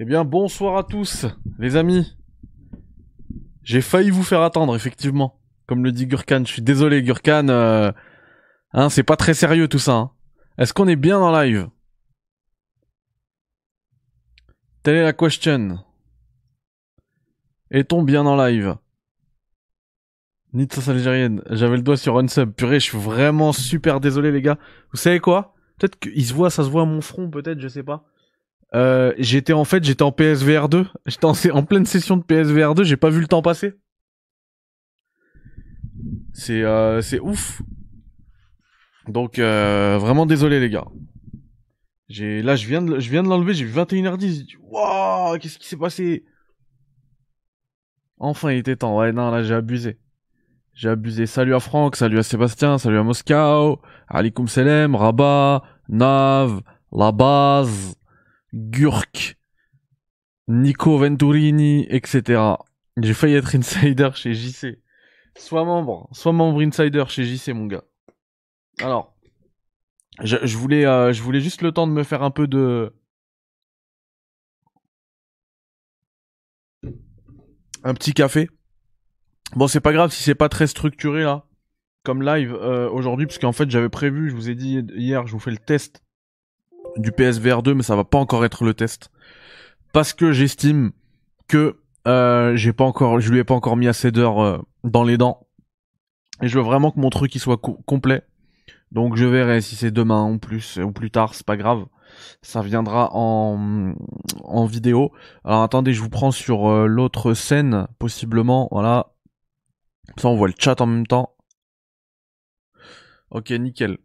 Eh bien, bonsoir à tous, les amis. J'ai failli vous faire attendre, effectivement. Comme le dit Gurkan, je suis désolé, Gurkan. euh, Hein, c'est pas très sérieux tout ça. hein. Est-ce qu'on est bien en live? Telle est la question. Est-on bien en live? Nitsos algérienne, j'avais le doigt sur unsub. Purée, je suis vraiment super désolé les gars. Vous savez quoi? Peut-être qu'il se voit, ça se voit à mon front, peut-être, je sais pas. Euh, j'étais en fait, j'étais en PSVR 2. J'étais en, en pleine session de PSVR 2, j'ai pas vu le temps passer. C'est euh, c'est ouf. Donc euh, vraiment désolé les gars. J'ai là je viens de je viens de l'enlever, j'ai vu 21h10. J'ai dit, Waouh, qu'est-ce qui s'est passé? Enfin, il était temps. Ouais, non, là j'ai abusé. J'ai abusé. Salut à Franck, salut à Sébastien, salut à Moscow, Alikum Selem, Rabat, Nav, La Base, Gurk, Nico Venturini, etc. J'ai failli être insider chez JC. Soit membre, soit membre insider chez JC, mon gars. Alors, je, je voulais, euh, je voulais juste le temps de me faire un peu de, un petit café. Bon, c'est pas grave si c'est pas très structuré là, comme live euh, aujourd'hui, parce qu'en fait j'avais prévu, je vous ai dit hier, je vous fais le test du PSVR 2, mais ça va pas encore être le test, parce que j'estime que euh, j'ai pas encore, je lui ai pas encore mis assez d'heures euh, dans les dents, et je veux vraiment que mon truc il soit co- complet. Donc je verrai si c'est demain ou plus ou plus tard, c'est pas grave. Ça viendra en, en vidéo. Alors attendez, je vous prends sur euh, l'autre scène, possiblement. Voilà. Ça, on voit le chat en même temps. Ok, nickel.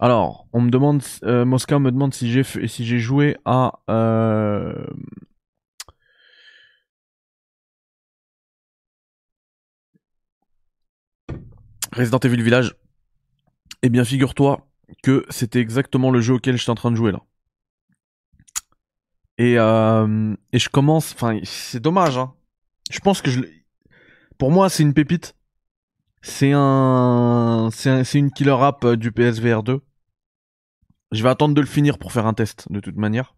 Alors, on me demande, euh, Mosca me demande si j'ai si j'ai joué à euh, Resident Evil Village. Eh bien, figure-toi que c'était exactement le jeu auquel j'étais en train de jouer là. Et, euh, et je commence, enfin, c'est dommage, hein. Je pense que je, pour moi, c'est une pépite. C'est un, c'est un- une killer app euh, du PSVR 2. Je vais attendre de le finir pour faire un test, de toute manière.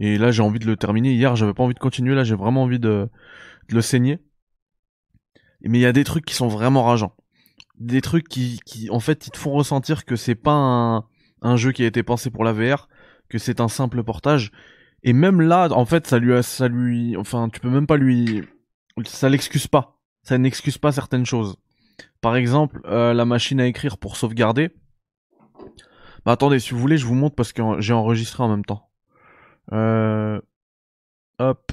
Et là, j'ai envie de le terminer. Hier, j'avais pas envie de continuer. Là, j'ai vraiment envie de, le saigner. Mais il y a des trucs qui sont vraiment rageants. Des trucs qui, en fait, ils te font ressentir que c'est pas un, un jeu qui a été pensé pour la VR, que c'est un simple portage. Et même là, en fait, ça lui, a- ça lui, enfin, tu peux même pas lui, ça l'excuse pas. Ça n'excuse pas certaines choses. Par exemple, euh, la machine à écrire pour sauvegarder. Bah attendez, si vous voulez, je vous montre parce que j'ai enregistré en même temps. Euh... Hop.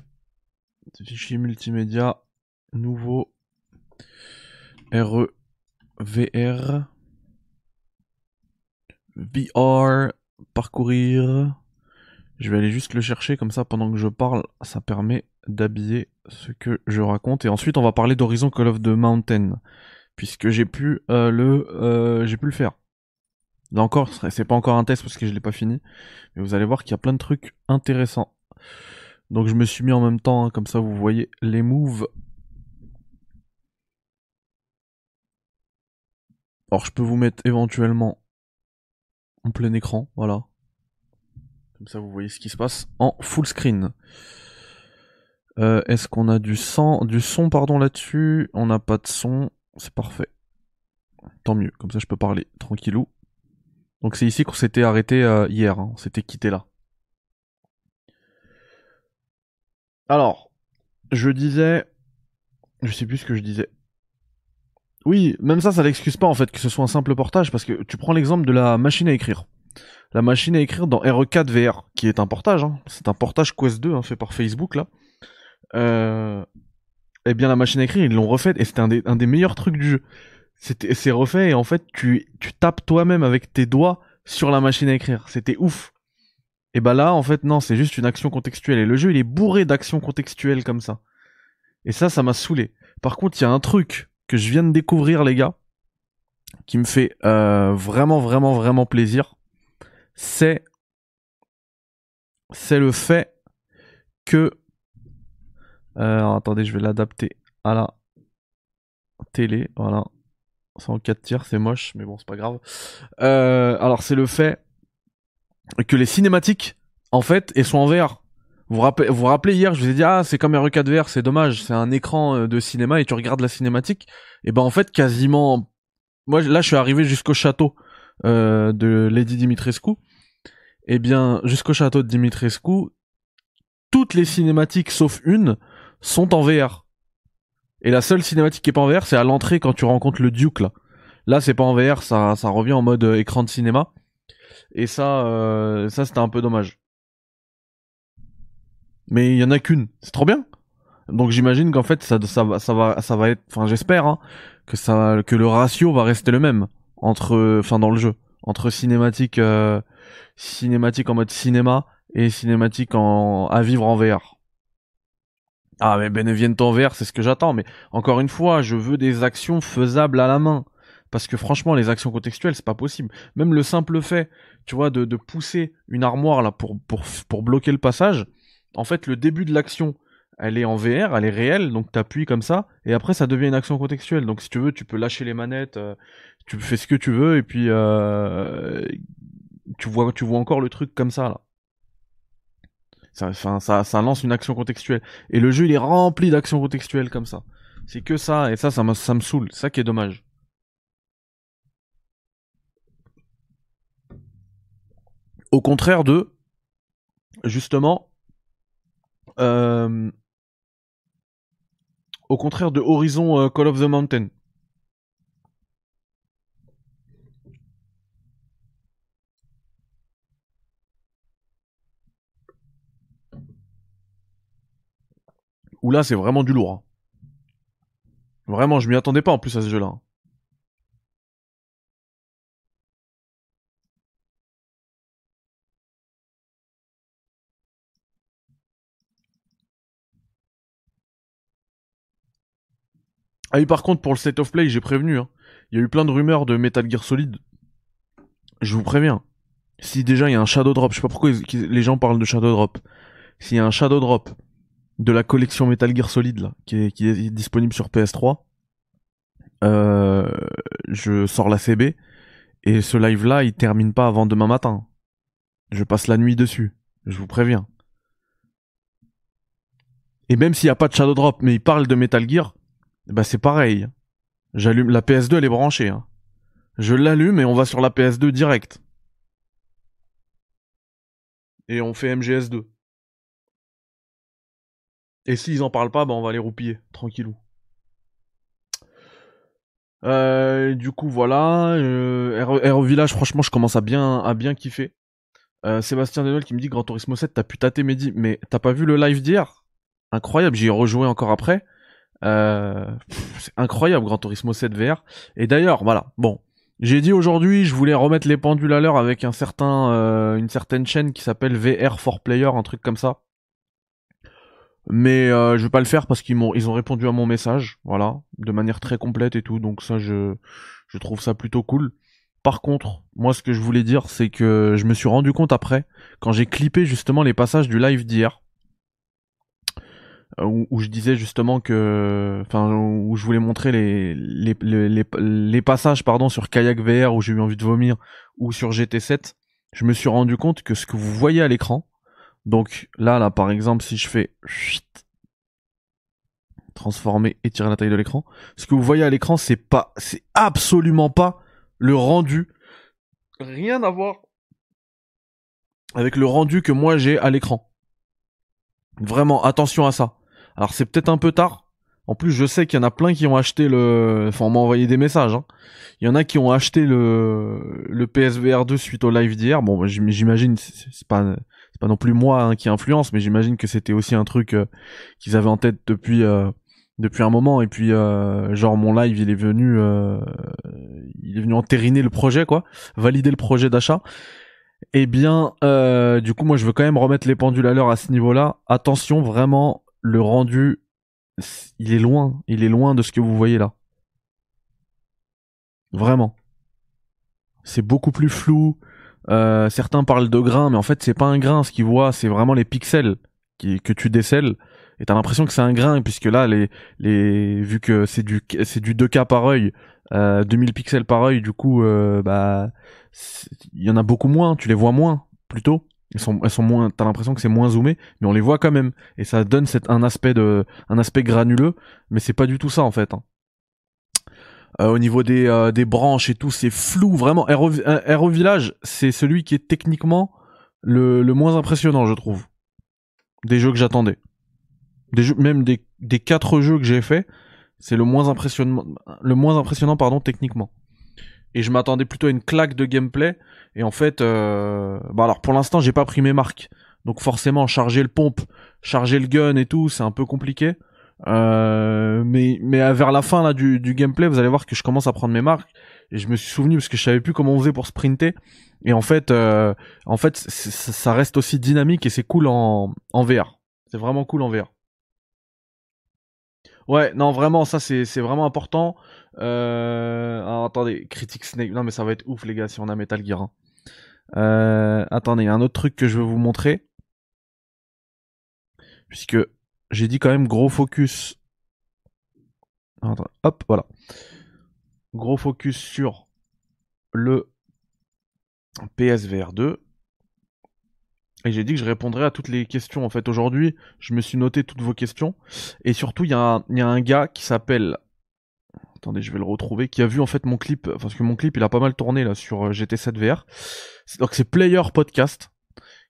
Fichier multimédia. Nouveau. RE. VR. VR. Parcourir. Je vais aller juste le chercher comme ça pendant que je parle. Ça permet d'habiller ce que je raconte. Et ensuite, on va parler d'Horizon Call of the Mountain. Puisque j'ai pu euh, le, euh, j'ai pu le faire. Là encore, c'est pas encore un test parce que je l'ai pas fini. Mais vous allez voir qu'il y a plein de trucs intéressants. Donc je me suis mis en même temps, hein, comme ça vous voyez les moves. Alors je peux vous mettre éventuellement en plein écran, voilà. Comme ça vous voyez ce qui se passe en full screen. Euh, Est-ce qu'on a du sang, du son pardon là-dessus? On n'a pas de son, c'est parfait. Tant mieux, comme ça je peux parler tranquillou. Donc c'est ici qu'on s'était arrêté euh, hier, hein. on s'était quitté là. Alors, je disais, je sais plus ce que je disais. Oui, même ça, ça l'excuse pas en fait que ce soit un simple portage parce que tu prends l'exemple de la machine à écrire. La machine à écrire dans RE4 VR, qui est un portage, hein. c'est un portage Quest 2 hein, fait par Facebook là. Euh... Eh bien, la machine à écrire, ils l'ont refait et c'était un des meilleurs trucs du jeu. C'est refait et en fait, tu, tu tapes toi-même avec tes doigts sur la machine à écrire. C'était ouf. Et bah là, en fait, non, c'est juste une action contextuelle. Et le jeu, il est bourré d'actions contextuelles comme ça. Et ça, ça m'a saoulé. Par contre, il y a un truc que je viens de découvrir, les gars, qui me fait euh, vraiment, vraiment, vraiment plaisir. C'est, c'est le fait que, euh, attendez, je vais l'adapter à la télé, voilà. C'est en 4 tiers, c'est moche, mais bon, c'est pas grave. Euh, alors, c'est le fait que les cinématiques, en fait, elles sont en VR. Vous vous rappelez, vous rappelez hier, je vous ai dit ah c'est comme un 4 VR, c'est dommage, c'est un écran euh, de cinéma et tu regardes la cinématique. Et ben en fait quasiment, moi là je suis arrivé jusqu'au château euh, de Lady Dimitrescu. Et bien jusqu'au château de Dimitrescu, toutes les cinématiques sauf une sont en VR. Et la seule cinématique qui est pas en VR, c'est à l'entrée quand tu rencontres le Duke là. Là c'est pas en VR, ça ça revient en mode euh, écran de cinéma. Et ça euh, ça c'était un peu dommage. Mais il y en a qu'une, c'est trop bien. Donc j'imagine qu'en fait ça, ça va ça va être enfin j'espère hein, que ça que le ratio va rester le même entre enfin dans le jeu entre cinématique euh, cinématique en mode cinéma et cinématique en à vivre en VR. Ah mais Beneviento en VR, c'est ce que j'attends mais encore une fois, je veux des actions faisables à la main parce que franchement les actions contextuelles c'est pas possible. Même le simple fait, tu vois de, de pousser une armoire là pour pour pour bloquer le passage, en fait, le début de l'action, elle est en VR, elle est réelle, donc t'appuies comme ça, et après ça devient une action contextuelle. Donc si tu veux, tu peux lâcher les manettes, euh, tu fais ce que tu veux, et puis euh, tu vois, tu vois encore le truc comme ça là. Ça, enfin, ça, lance une action contextuelle. Et le jeu, il est rempli d'actions contextuelles comme ça. C'est que ça, et ça, ça me, saoule. Ça qui est dommage. Au contraire de, justement, euh, au contraire de Horizon euh, Call of the Mountain. Où là, c'est vraiment du lourd. hein. Vraiment, je m'y attendais pas en plus à ce jeu-là. hein. Ah oui, par contre, pour le State of Play, j'ai prévenu. hein. Il y a eu plein de rumeurs de Metal Gear Solid. Je vous préviens. Si déjà il y a un Shadow Drop, je sais pas pourquoi les gens parlent de Shadow Drop. S'il y a un Shadow Drop de la collection Metal Gear Solid là, qui est, disponible sur PS3, euh, je sors la CB et ce live là, il termine pas avant demain matin. Je passe la nuit dessus. Je vous préviens. Et même s'il y a pas de Shadow Drop, mais il parle de Metal Gear, bah c'est pareil. J'allume la PS2, elle est branchée. hein. Je l'allume et on va sur la PS2 direct. Et on fait MGS2. Et s'ils en parlent pas, bah on va les roupiller, tranquillou. Euh, du coup voilà, euh, Aero Village, franchement, je commence à bien à bien kiffer. Euh, Sébastien Denol qui me dit Grand Turismo 7, t'as pu tâter Mehdi, mais t'as pas vu le live d'hier? Incroyable, j'y ai rejoué encore après. Euh, c'est incroyable Grand Turismo 7 VR. Et d'ailleurs, voilà, bon, j'ai dit aujourd'hui, je voulais remettre les pendules à l'heure avec un certain, euh, une certaine chaîne qui s'appelle VR for Player, un truc comme ça. Mais euh, je vais pas le faire parce qu'ils m'ont, ils ont répondu à mon message, voilà, de manière très complète et tout. Donc ça, je, je trouve ça plutôt cool. Par contre, moi, ce que je voulais dire, c'est que je me suis rendu compte après, quand j'ai clippé justement les passages du live d'hier, euh, où, je disais justement que, enfin, où je voulais montrer les les, les, les, les passages pardon sur Kayak VR où j'ai eu envie de vomir ou sur GT7, je me suis rendu compte que ce que vous voyez à l'écran, donc là là par exemple si je fais transformer étirer la taille de l'écran, ce que vous voyez à l'écran c'est pas, c'est absolument pas le rendu, rien à voir avec le rendu que moi j'ai à l'écran. Vraiment, attention à ça. Alors c'est peut-être un peu tard. En plus, je sais qu'il y en a plein qui ont acheté le. Enfin, on m'a envoyé des messages. hein. Il y en a qui ont acheté le le PSVR 2 suite au live d'hier. Bon, j'im- j'imagine c'est pas non plus moi hein, qui influence, mais j'imagine que c'était aussi un truc euh, qu'ils avaient en tête depuis euh, depuis un moment. Et puis, euh, genre mon live, il est venu euh, il est venu entériner le projet, quoi, valider le projet d'achat. Eh bien, du coup, moi, je veux quand même remettre les pendules à l'heure à ce niveau-là. Attention, vraiment, le rendu, il est loin. Il est loin de ce que vous voyez là. Vraiment. C'est beaucoup plus flou. Euh, certains parlent de grain, mais en fait, c'est pas un grain. Ce qu'ils voient, c'est vraiment les pixels que tu décèles. Et t'as l'impression que c'est un grain, puisque là, les, les, vu que c'est du, c'est du 2K par œil, euh, 2000 pixels par œil, du coup, euh, bah, il y en a beaucoup moins, tu les vois moins, plutôt. Elles sont, elles sont moins, t'as l'impression que c'est moins zoomé, mais on les voit quand même. Et ça donne cet, un aspect de, un aspect granuleux, mais c'est pas du tout ça en fait. Hein. Euh, au niveau des, euh, des branches et tout, c'est flou. Vraiment, Aero, Village, c'est celui qui est techniquement le, le moins impressionnant, je trouve. Des jeux que j'attendais. Des jeux, même des, des quatre jeux que j'ai fait, c'est le moins impressionnant, le moins impressionnant, pardon, techniquement. Et je m'attendais plutôt à une claque de gameplay. Et en fait, euh... bah alors pour l'instant, j'ai pas pris mes marques. Donc forcément, charger le pompe, charger le gun et tout, c'est un peu compliqué. Euh, mais mais vers la fin là du, du gameplay, vous allez voir que je commence à prendre mes marques et je me suis souvenu parce que je savais plus comment on faisait pour sprinter. Et en fait, euh, en fait, ça reste aussi dynamique et c'est cool en en VR. C'est vraiment cool en VR. Ouais, non, vraiment, ça c'est c'est vraiment important. Euh... Alors, attendez, Critique Snake. Non, mais ça va être ouf, les gars, si on a Metal Gear. Hein. Euh... Attendez, il y a un autre truc que je veux vous montrer. Puisque j'ai dit quand même gros focus. hop, voilà. Gros focus sur le PSVR 2. Et j'ai dit que je répondrais à toutes les questions. En fait, aujourd'hui, je me suis noté toutes vos questions. Et surtout, il y, a un gars qui s'appelle... Attendez, je vais le retrouver. Qui a vu en fait mon clip. Parce que mon clip, il a pas mal tourné là sur euh, GT7 VR. Donc c'est Player Podcast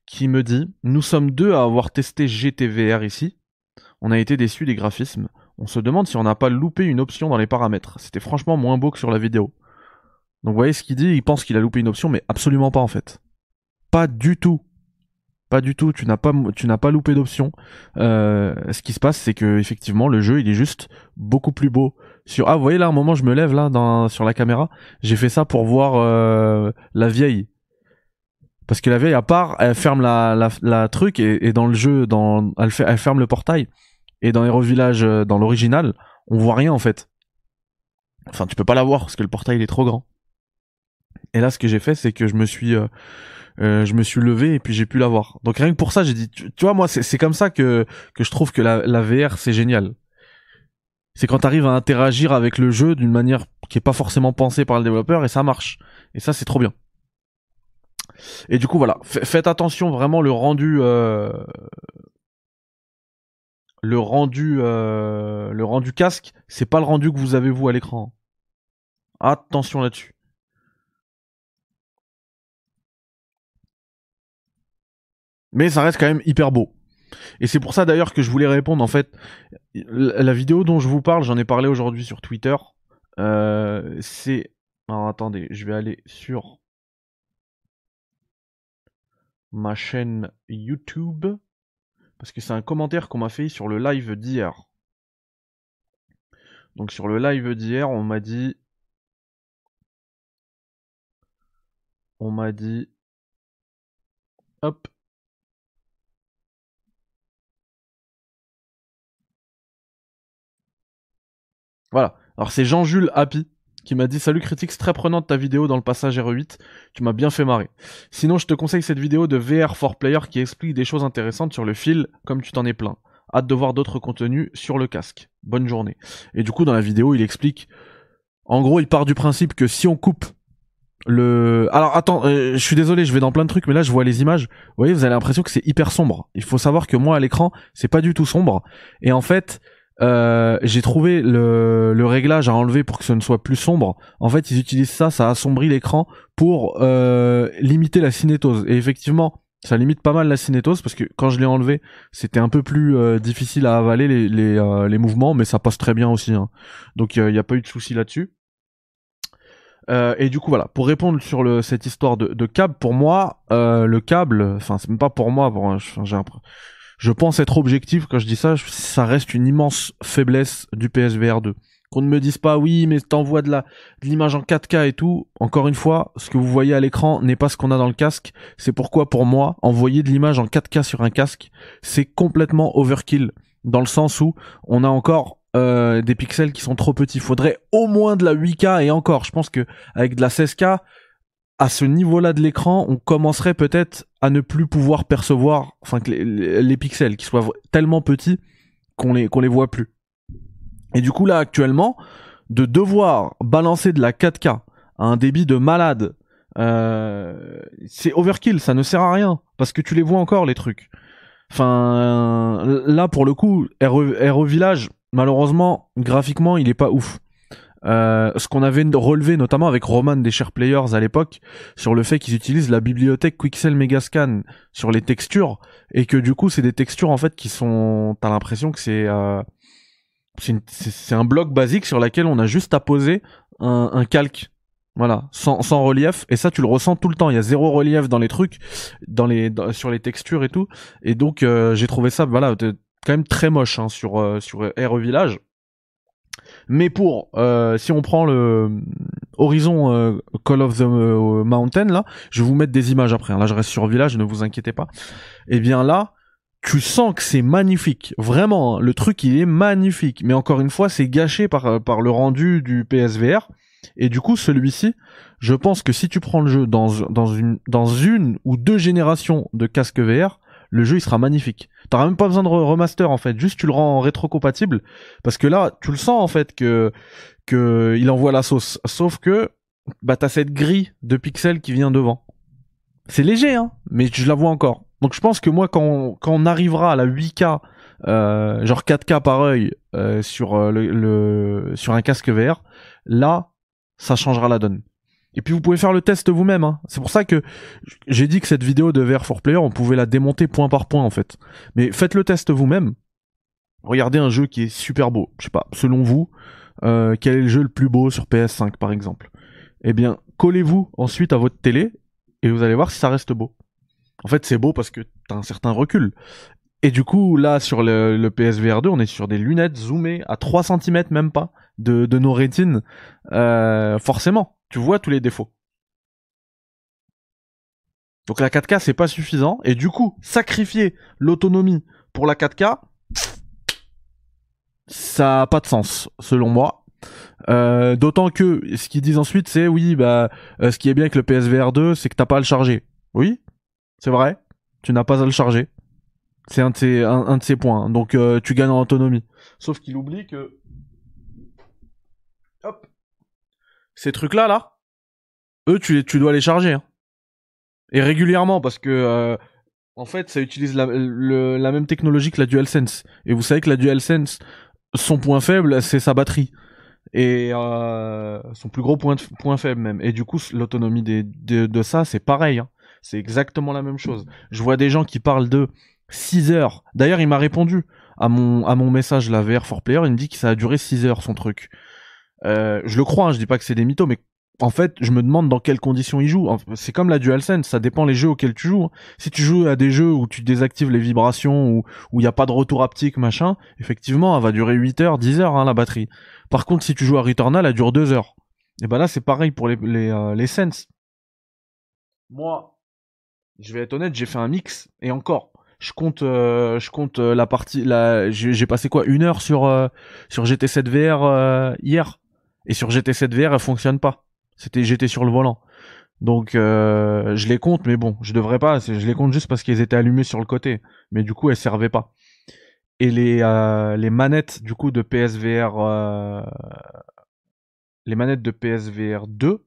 qui me dit Nous sommes deux à avoir testé GTVR ici on a été déçu des graphismes. On se demande si on n'a pas loupé une option dans les paramètres. C'était franchement moins beau que sur la vidéo. Donc vous voyez ce qu'il dit, il pense qu'il a loupé une option, mais absolument pas en fait. Pas du tout. Pas du tout, tu n'as pas, loupé d'option. Euh, ce qui se passe, c'est que effectivement, le jeu, il est juste beaucoup plus beau. Sur ah, vous voyez là, un moment, je me lève là dans, sur la caméra. J'ai fait ça pour voir euh, la vieille. Parce que la vieille, à part, elle ferme la, truc et, dans le jeu, elle ferme le portail. Et dans Hero Village, euh, dans l'original, on voit rien en fait. Enfin, tu peux pas la voir parce que le portail est trop grand. Et là, ce que j'ai fait, c'est que je me suis, euh, euh, je me suis levé et puis j'ai pu la voir. Donc rien que pour ça, j'ai dit, tu, vois, moi, c'est comme ça que que je trouve que la, la VR c'est génial. C'est quand tu arrives à interagir avec le jeu d'une manière qui est pas forcément pensée par le développeur et ça marche. Et ça, c'est trop bien. Et du coup, voilà, faites attention vraiment le rendu, euh, le rendu euh, le rendu casque, c'est pas le rendu que vous avez vous à l'écran. Attention là-dessus. Mais ça reste quand même hyper beau. Et c'est pour ça d'ailleurs que je voulais répondre en fait. La vidéo dont je vous parle, j'en ai parlé aujourd'hui sur Twitter. Euh, c'est. Alors attendez, je vais aller sur ma chaîne YouTube. Parce que c'est un commentaire qu'on m'a fait sur le live d'hier. Donc sur le live d'hier, on m'a dit... On m'a dit... Hop. Voilà. Alors c'est Jean-Jules Happy qui m'a dit Salut critique, très prenante ta vidéo dans le passage R8, tu m'as bien fait marrer. Sinon, je te conseille cette vidéo de VR for Player qui explique des choses intéressantes sur le fil, comme tu t'en es plein. Hâte de voir d'autres contenus sur le casque. Bonne journée. Et du coup, dans la vidéo, il explique. En gros, il part du principe que si on coupe le. Alors attends, euh, je suis désolé, je vais dans plein de trucs, mais là je vois les images. Vous voyez, vous avez l'impression que c'est hyper sombre. Il faut savoir que moi à l'écran, c'est pas du tout sombre. Et en fait, euh, j'ai trouvé le, le, réglage à enlever pour que ce ne soit plus sombre. En fait, ils utilisent ça, ça assombrit l'écran pour euh, limiter la cinétose. Et effectivement, ça limite pas mal la cinétose parce que quand je l'ai enlevé, c'était un peu plus euh, difficile à avaler les, les, les, mouvements, mais ça passe très bien aussi. Hein. Donc il n'y a pas eu de souci là-dessus. et du coup voilà, pour répondre sur le, cette histoire de, de câble, pour moi, le câble, enfin c'est même pas pour moi, bon, j'ai je pense être objectif quand je dis ça, ça reste une immense faiblesse du PSVR 2. Qu'on ne me dise pas oui, mais t'envoies de la de l'image en 4K et tout. Encore une fois, ce que vous voyez à l'écran n'est pas ce qu'on a dans le casque. C'est pourquoi pour moi, envoyer de l'image en 4K sur un casque, c'est complètement overkill dans le sens où on a encore euh, des pixels qui sont trop petits. Faudrait au moins de la 8K et encore. Je pense que avec de la 16K, à ce niveau-là de l'écran, on commencerait peut-être à ne plus pouvoir percevoir, enfin, les, pixels qui soient tellement petits qu'on les qu'on les voit plus. Et du coup là actuellement, de devoir balancer de la 4K à un débit de malade Euh, c'est overkill, ça ne sert à rien parce que tu les vois encore les trucs. Enfin, là pour le coup, RE, Village, malheureusement, graphiquement, il est pas ouf. Euh, ce qu'on avait relevé notamment avec Roman des Share Players à l'époque sur le fait qu'ils utilisent la bibliothèque Quixel Megascan sur les textures et que du coup c'est des textures en fait qui sont t'as l'impression que c'est euh, c'est un bloc basique sur lequel on a juste à poser un, un calque voilà, sans, sans relief. Et ça, tu le ressens tout le temps. Il y a zéro relief dans les trucs, dans les, sur les textures et tout. Et donc, euh, j'ai trouvé ça, voilà, quand même très moche hein, sur euh, sur RE Village. Mais pour, euh, si on prend le Horizon Call of the Mountain là, je vais vous mettre des images après. Hein. Là, je reste sur Village, ne vous inquiétez pas. Et eh bien là, tu sens que c'est magnifique. Vraiment, hein. le truc il est magnifique. Mais encore une fois, c'est gâché par par le rendu du PSVR et du coup, celui-ci, je pense que si tu prends le jeu dans, dans, une, dans une ou deux générations de casque VR, le jeu il sera magnifique. T'auras même pas besoin de remaster en fait, juste tu le rends rétro-compatible parce que là, tu le sens en fait que que il envoie la sauce. Sauf que bah t'as cette grille de pixels qui vient devant. C'est léger hein, mais je la vois encore. Donc je pense que moi quand on, quand on arrivera à la 8K euh, genre 4K par œil euh, sur euh, le, sur un casque VR, là ça changera la donne. Et puis vous pouvez faire le test vous-même. Hein. C'est pour ça que j'ai dit que cette vidéo de VR for Player, on pouvait la démonter point par point en fait. Mais faites le test vous-même. Regardez un jeu qui est super beau. Je sais pas, selon vous, euh, quel est le jeu le plus beau sur PS5 par exemple? Eh bien, collez-vous ensuite à votre télé et vous allez voir si ça reste beau. En fait, c'est beau parce que t'as un certain recul. Et du coup, là, sur le, PSVR 2, on est sur des lunettes zoomées à 3 cm même pas de, de nos rétines. Euh, forcément, tu vois tous les défauts. Donc la 4K, c'est pas suffisant. Et du coup, sacrifier l'autonomie pour la 4K, ça a pas de sens, selon moi. Euh, D'autant que ce qu'ils disent ensuite, c'est oui, bah, euh, ce qui est bien avec le PSVR 2, c'est que t'as pas à le charger. Oui, c'est vrai. Tu n'as pas à le charger. C'est un de ces points. Donc euh, tu gagnes en autonomie. Sauf qu'il oublie que hop ces trucs là là, eux tu tu dois les charger hein. et régulièrement parce que euh, en fait ça utilise la, même technologie que la DualSense et vous savez que la DualSense son point faible c'est sa batterie et euh, son plus gros point, faible même et du coup l'autonomie de, de ça c'est pareil hein. c'est exactement la même chose je vois des gens qui parlent de 6 heures. D'ailleurs, il m'a répondu à mon, à mon message, la VR for Player, il me dit que ça a duré 6 heures son truc. Euh, je le crois, hein, je dis pas que c'est des mythos, mais en fait, je me demande dans quelles conditions il joue. C'est comme la DualSense, ça dépend les jeux auxquels tu joues. Hein. Si tu joues à des jeux où tu désactives les vibrations, ou où il n'y a pas de retour haptique, machin, effectivement, elle va durer 8 heures, 10 heures, hein, la batterie. Par contre, si tu joues à Returnal, elle dure 2 heures. Et ben là, c'est pareil pour les, les, euh, les Sense. Moi, je vais être honnête, j'ai fait un mix, et encore, je compte euh, je compte euh, la partie la j'ai passé quoi une heure sur euh, sur GT7 VR hier? Et sur GT7 VR elle fonctionne pas. C'était j'étais sur le volant. Donc je les compte mais bon je devrais pas. Je les compte juste parce qu'ils étaient allumés sur le côté. Mais du coup elles servaient pas. Et les les manettes du coup de PSVR les manettes de PSVR 2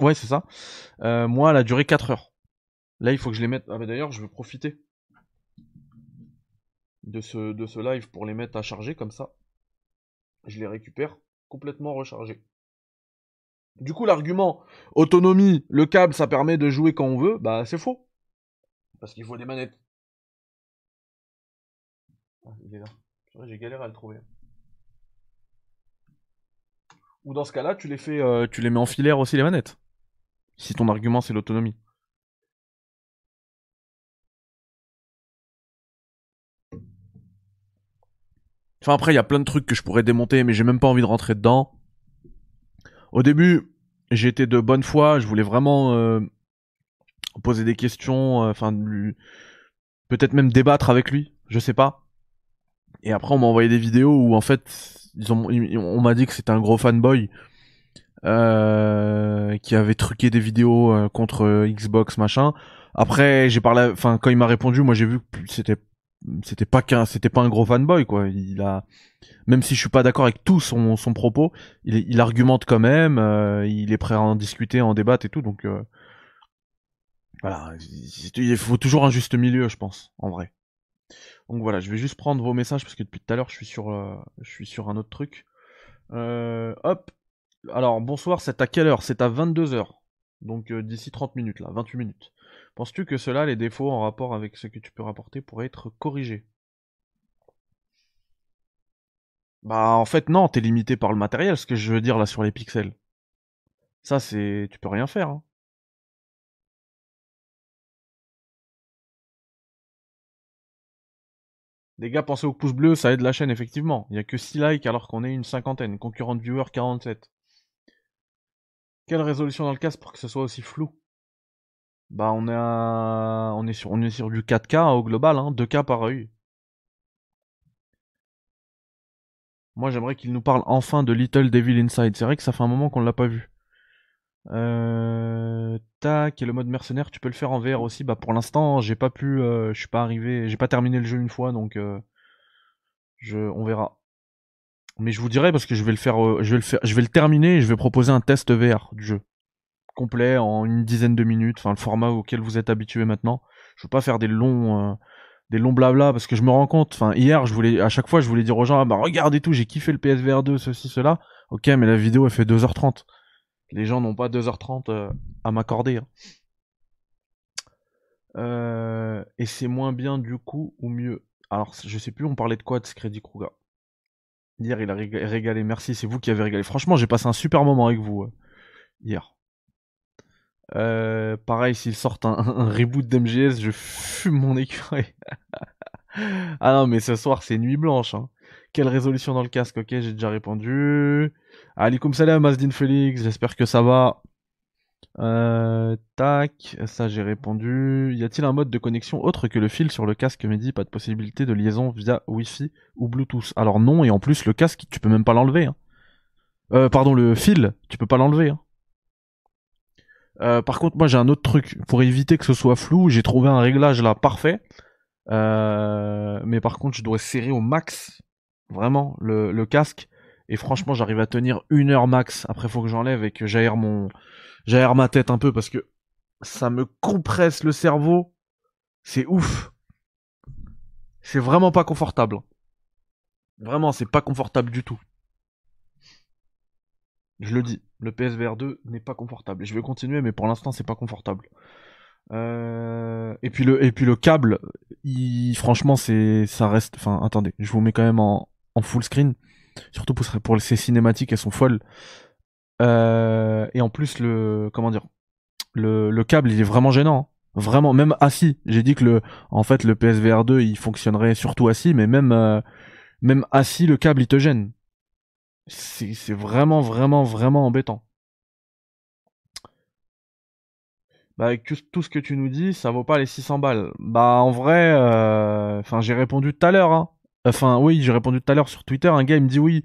ouais c'est ça. Moi elle a duré 4 heures. Là, il faut que je les mette. Ah bah d'ailleurs, je vais profiter de ce, de ce live pour les mettre à charger comme ça. Je les récupère complètement rechargés. Du coup, l'argument autonomie, le câble, ça permet de jouer quand on veut, bah c'est faux. Parce qu'il faut des manettes. Ah, il est là. J'ai galéré à le trouver. Ou dans ce cas-là, tu les fais, euh, tu les mets en filaire aussi les manettes. Si ton argument c'est l'autonomie. Enfin après, il y a plein de trucs que je pourrais démonter, mais j'ai même pas envie de rentrer dedans. Au début, j'étais de bonne foi, je voulais vraiment euh, poser des questions, euh, enfin peut-être même débattre avec lui, je sais pas. Et après, on m'a envoyé des vidéos où en fait, ils ont, on m'a dit que c'était un gros fanboy euh, qui avait truqué des vidéos contre Xbox machin. Après, j'ai parlé, enfin quand il m'a répondu, moi j'ai vu que c'était c'était pas qu'un, c'était pas un gros fanboy quoi. Il a, même si je suis pas d'accord avec tout son, son propos, il, il argumente quand même, euh, il est prêt à en discuter, en débattre et tout, donc euh, voilà, il faut toujours un juste milieu, je pense, en vrai. Donc voilà, je vais juste prendre vos messages parce que depuis tout à l'heure je suis sur, euh, je suis sur un autre truc. hop. Alors bonsoir, c'est à quelle heure? C'est à 22h. Donc d'ici 30 minutes là, 28 minutes. Penses-tu que cela, les défauts en rapport avec ce que tu peux rapporter, pourraient être corrigés Bah en fait non, t'es limité par le matériel, ce que je veux dire là sur les pixels. Ça c'est... tu peux rien faire. Hein. Les gars, pensez au pouce bleu, ça aide la chaîne, effectivement. Il y a que 6 likes alors qu'on est une cinquantaine. Concurrent de viewers, 47. Quelle résolution dans le casque pour que ce soit aussi flou? Bah on est sur on est sur du 4K au global, hein, 2K par œil. Moi j'aimerais qu'il nous parle enfin de Little Devil Inside. C'est vrai que ça fait un moment qu'on l'a pas vu. Euh... Tac, et le mode mercenaire, tu peux le faire en VR aussi. Bah pour l'instant, j'ai pas pu, euh, je suis pas arrivé, j'ai pas terminé le jeu une fois, donc euh, je, on verra. Mais je vous dirai parce que je vais le faire, euh, je vais le faire, je vais le terminer et je vais proposer un test VR du jeu complet en une dizaine de minutes, enfin le format auquel vous êtes habitué maintenant. Je veux pas faire des longs, euh, des longs blabla parce que je me rends compte. Enfin hier, je voulais, à chaque fois, je voulais dire aux gens, ah bah regardez tout, j'ai kiffé le PSVR 2, ceci, cela. Ok, mais la vidéo elle fait 2h30. Les gens n'ont pas 2h30 euh, à m'accorder. Hein. Euh, et c'est moins bien du coup ou mieux? Alors je sais plus, on parlait de quoi de Screddy Kruger. Hier il a régalé, merci, c'est vous qui avez régalé. Franchement, j'ai passé un super moment avec vous hier. Euh, pareil, s'ils sortent un, reboot d'MGS, je fume mon écureuil. ah non, mais ce soir, c'est nuit blanche. Hein. Quelle résolution dans le casque Ok, j'ai déjà répondu. Alikum salam, Mazdin Félix, j'espère que ça va. Euh, tac, ça j'ai répondu. Y a-t-il un mode de connexion autre que le fil sur le casque Mehdi Pas de possibilité de liaison via Wi-Fi ou Bluetooth Alors non, et en plus le casque, tu peux même pas l'enlever. Hein. Euh, pardon, le fil, tu peux pas l'enlever. Hein. Euh, par contre, moi j'ai un autre truc pour éviter que ce soit flou. J'ai trouvé un réglage là parfait, euh, mais par contre je dois serrer au max, vraiment le, casque. Et franchement, j'arrive à tenir une heure max. Après, faut que j'enlève et que j'aère mon, j'aère ma tête un peu parce que ça me compresse le cerveau. C'est ouf. C'est vraiment pas confortable. Vraiment, c'est pas confortable du tout. Je le dis, le PSVR 2 n'est pas confortable. Je vais continuer, mais pour l'instant, c'est pas confortable. Euh, et puis le et puis le câble, franchement, c'est ça reste. Enfin, attendez, je vous mets quand même en, en full screen, surtout pour pour ces cinématiques, elles sont folles. Euh, et en plus le comment dire, le, le câble, il est vraiment gênant. Hein. Vraiment, même assis. J'ai dit que le en fait le PSVR 2 il fonctionnerait surtout assis, mais même euh, même assis le câble il te gêne. C'est vraiment, vraiment, vraiment embêtant. Bah, avec tout ce que tu nous dis, ça vaut pas les 600 balles. Bah, en vrai, euh, enfin, j'ai répondu tout à l'heure. Hein. Enfin, oui, j'ai répondu tout à l'heure sur Twitter. Un gars, il me dit oui.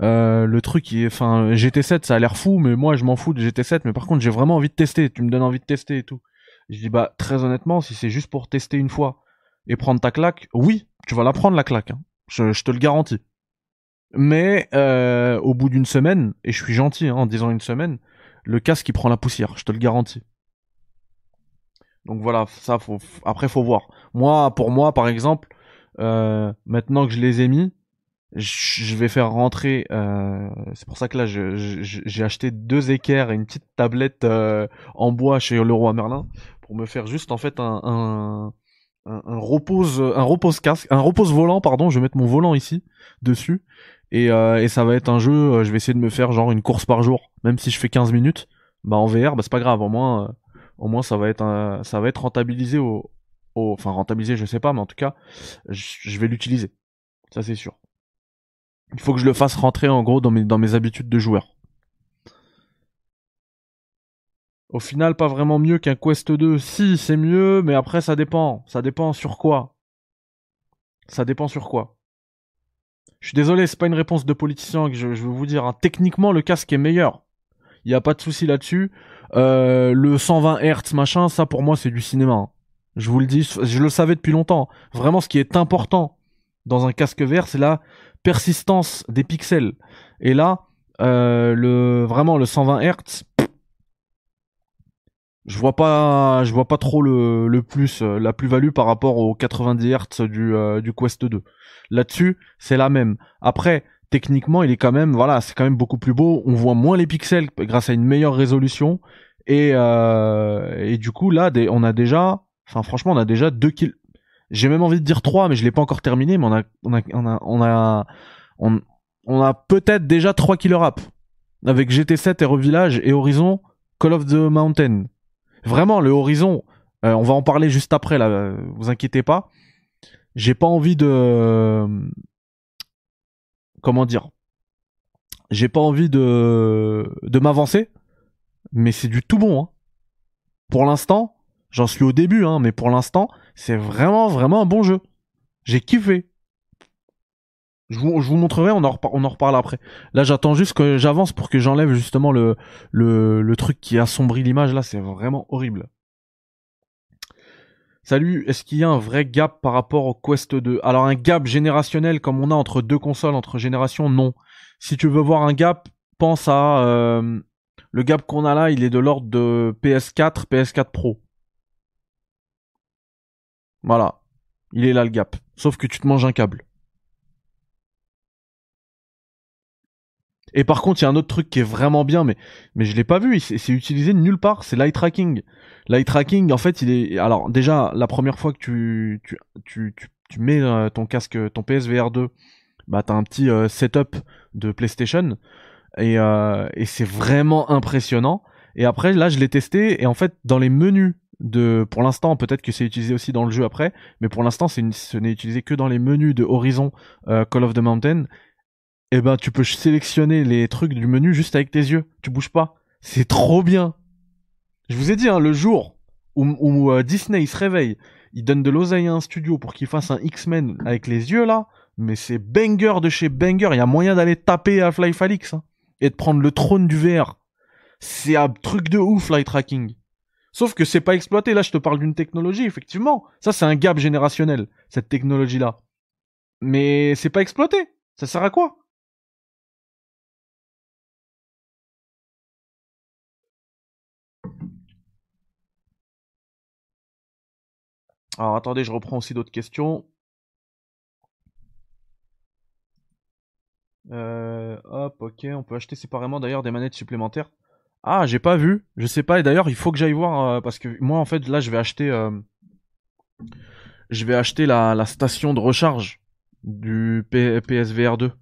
Euh, le truc, est, enfin, GT7, ça a l'air fou, mais moi, je m'en fous de GT7. Mais par contre, j'ai vraiment envie de tester. Tu me donnes envie de tester et tout. Je dis bah, très honnêtement, si c'est juste pour tester une fois et prendre ta claque, oui, tu vas la prendre la claque. Hein. je te le garantis. Mais euh, au bout d'une semaine, et je suis gentil hein, en disant une semaine, le casque il prend la poussière, je te le garantis. Donc voilà, ça faut après faut voir. Moi, pour moi, par exemple, euh, maintenant que je les ai mis, je vais faire rentrer. Euh, c'est pour ça que là, j'ai acheté deux équerres et une petite tablette en bois chez Leroy Merlin pour me faire juste en fait un, un, un repose un repose casque, un repose volant pardon. Je vais mettre mon volant ici dessus et, euh, et ça va être un jeu, euh, je vais essayer de me faire genre une course par jour, même si je fais 15 minutes, bah en VR, bah c'est pas grave, au moins, euh, au moins ça va être, ça va être rentabilisé au, au, enfin rentabilisé, je sais pas, mais en tout cas, je, vais l'utiliser, ça c'est sûr. Il faut que je le fasse rentrer en gros dans mes, dans mes habitudes de joueur. Au final, pas vraiment mieux qu'un Quest 2. Si, c'est mieux, mais après ça dépend. Ça dépend sur quoi. Ça dépend sur quoi. Je suis désolé, c'est pas une réponse de politicien que je, veux vous dire. Hein. Techniquement, le casque est meilleur. Il y a pas de souci là-dessus. Euh, le 120 Hz machin, ça pour moi c'est du cinéma. Hein. Je vous le dis, je le savais depuis longtemps. Vraiment, ce qui est important dans un casque VR, c'est la persistance des pixels. Et là, euh, le vraiment le 120 Hz, je vois pas, je vois pas trop le, plus, euh, la plus-value par rapport aux 90 Hz du, euh, du Quest 2. Là-dessus, c'est la même. Après, techniquement, il est quand même, voilà, c'est quand même beaucoup plus beau. On voit moins les pixels grâce à une meilleure résolution. Et, euh, et du coup, là, on a déjà, enfin, franchement, on a déjà 2 kills. J'ai même envie de dire 3, mais je l'ai pas encore terminé, mais on a, on a, on a, on a, peut-être déjà 3 killer apps. Avec GT7 et Revillage et Horizon, Call of the Mountain. Vraiment, le Horizon, euh, on va en parler juste après, là, vous inquiétez pas. J'ai pas envie de, comment dire j'ai pas envie de de m'avancer mais c'est du tout bon hein. pour l'instant j'en suis au début hein, mais pour l'instant c'est vraiment vraiment un bon jeu j'ai kiffé je vous, montrerai on en, reparle après là j'attends juste que j'avance pour que j'enlève justement le truc qui assombrit l'image là c'est vraiment horrible Salut, est-ce qu'il y a un vrai gap par rapport au Quest 2 Alors un gap générationnel comme on a entre deux consoles, entre générations, non. Si tu veux voir un gap, pense à... Euh, le gap qu'on a là, il est de l'ordre de PS4, PS4 Pro. Voilà. Il est là le gap. Sauf que tu te manges un câble. Et par contre, il y a un autre truc qui est vraiment bien, mais, mais je l'ai pas vu, c'est utilisé nulle part, c'est l'eye tracking. L'eye tracking, en fait, il est. Alors, déjà, la première fois que tu, tu, tu, tu, mets euh, ton casque, ton PSVR 2, bah, t'as un petit euh, setup de PlayStation, et, euh, et c'est vraiment impressionnant. Et après, là, je l'ai testé, et en fait, dans les menus de. Pour l'instant, peut-être que c'est utilisé aussi dans le jeu après, mais pour l'instant, ce n'est utilisé que dans les menus de Horizon Call of the Mountain eh ben tu peux sélectionner les trucs du menu juste avec tes yeux. Tu bouges pas. C'est trop bien. Je vous ai dit, hein, le jour où, euh, Disney se réveille, il donne de l'oseille à un studio pour qu'il fasse un X-Men avec les yeux là, mais c'est banger de chez banger. Il y a moyen d'aller taper à Fly Falix hein, et de prendre le trône du VR. C'est un truc de ouf, Fly Tracking. Sauf que c'est pas exploité. Là, je te parle d'une technologie, effectivement. Ça, c'est un gap générationnel, cette technologie-là. Mais c'est pas exploité. Ça sert à quoi? Alors attendez, je reprends aussi d'autres questions. Euh, hop, ok, on peut acheter séparément d'ailleurs des manettes supplémentaires. Ah, j'ai pas vu, je sais pas, et d'ailleurs il faut que j'aille voir, euh, parce que moi en fait là je vais acheter... Euh, je vais acheter la, station de recharge du PSVR 2.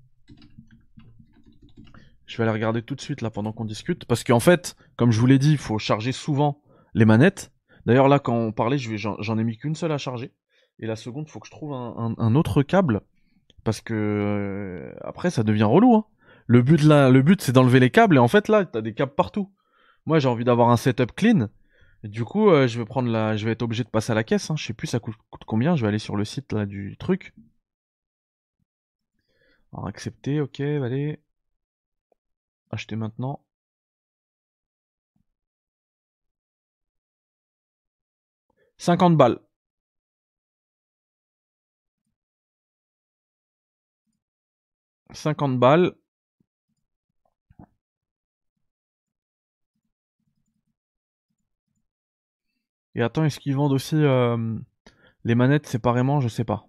Je vais aller regarder tout de suite là pendant qu'on discute, parce qu'en fait, comme je vous l'ai dit, il faut charger souvent les manettes. D'ailleurs, là, quand on parlait, j'en ai mis qu'une seule à charger. Et la seconde, faut que je trouve un, autre câble. Parce que euh, après, ça devient relou. Hein. Le but, le but, c'est d'enlever les câbles. Et en fait, là, t'as des câbles partout. Moi, j'ai envie d'avoir un setup clean. Du coup, euh, je vais prendre la, je vais être obligé de passer à la caisse. Hein. Je sais plus ça coûte, combien. Je vais aller sur le site du truc. Alors, accepter, ok, allez. Acheter maintenant. 50 balles. Cinquante balles. Et attends, est-ce qu'ils vendent aussi euh, les manettes séparément? Je sais pas.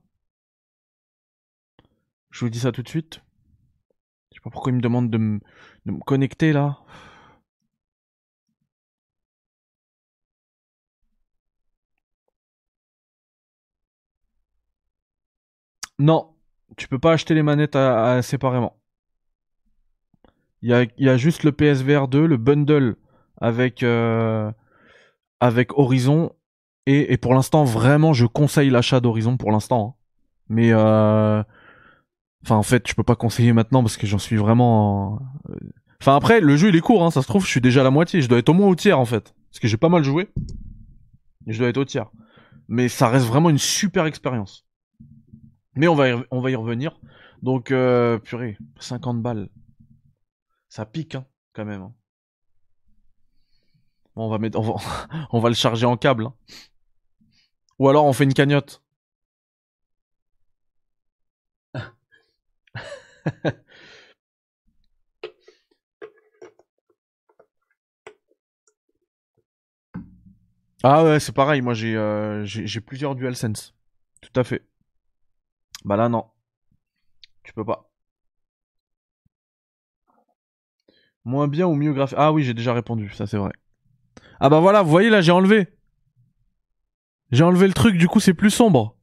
Je vous dis ça tout de suite. Je sais pas pourquoi ils me demandent de me connecter là. Non, tu peux pas acheter les manettes séparément. Il y a, juste le PSVR 2, le bundle avec, euh, avec Horizon. Et, pour l'instant, vraiment, je conseille l'achat d'Horizon pour l'instant. Hein. Mais, euh... enfin, en fait, je peux pas conseiller maintenant parce que j'en suis vraiment. Euh, enfin, après, le jeu il est court, hein, ça se trouve, je suis déjà à la moitié. Je dois être au moins au tiers en fait. Parce que j'ai pas mal joué. je dois être au tiers. Mais ça reste vraiment une super expérience. Mais on va y, on va y revenir. Donc, euh, purée, 50 balles. Ça pique, hein, quand même. Hein. on va mettre, on va, le charger en câble. Hein. Ou alors on fait une cagnotte. ah ouais, c'est pareil, moi j'ai euh, plusieurs DualSense. Tout à fait. Bah là non. Tu peux pas. Moins bien ou mieux graphique Ah oui, j'ai déjà répondu, ça c'est vrai. Ah bah voilà, vous voyez là, j'ai enlevé. J'ai enlevé le truc, du coup c'est plus sombre.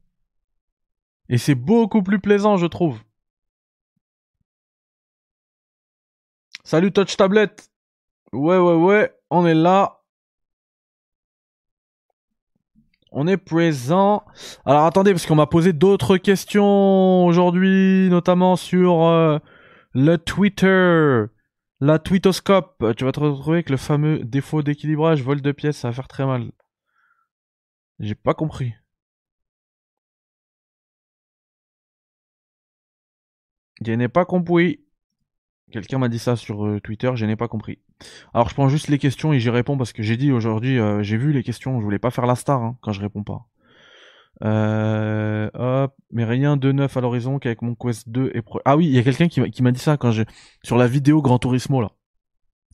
Et c'est beaucoup plus plaisant, je trouve. Salut Touch Tablette. Ouais, ouais, ouais, on est là. On est présent. Alors attendez, parce qu'on m'a posé d'autres questions aujourd'hui, notamment sur euh, le Twitter. La tweetoscope, tu vas te retrouver avec le fameux défaut d'équilibrage, vol de pièces, ça va faire très mal. J'ai pas compris. Je n'ai pas compris. Quelqu'un m'a dit ça sur euh, Twitter, je n'ai pas compris. Alors je prends juste les questions et j'y réponds parce que j'ai dit aujourd'hui, euh, j'ai vu les questions, je voulais pas faire la star hein, quand je réponds pas. Euh, mais rien de neuf à l'horizon qu'avec mon Quest 2 et pro... Ah oui, il y a quelqu'un qui m'a dit ça quand j'ai sur la vidéo Grand Turismo là,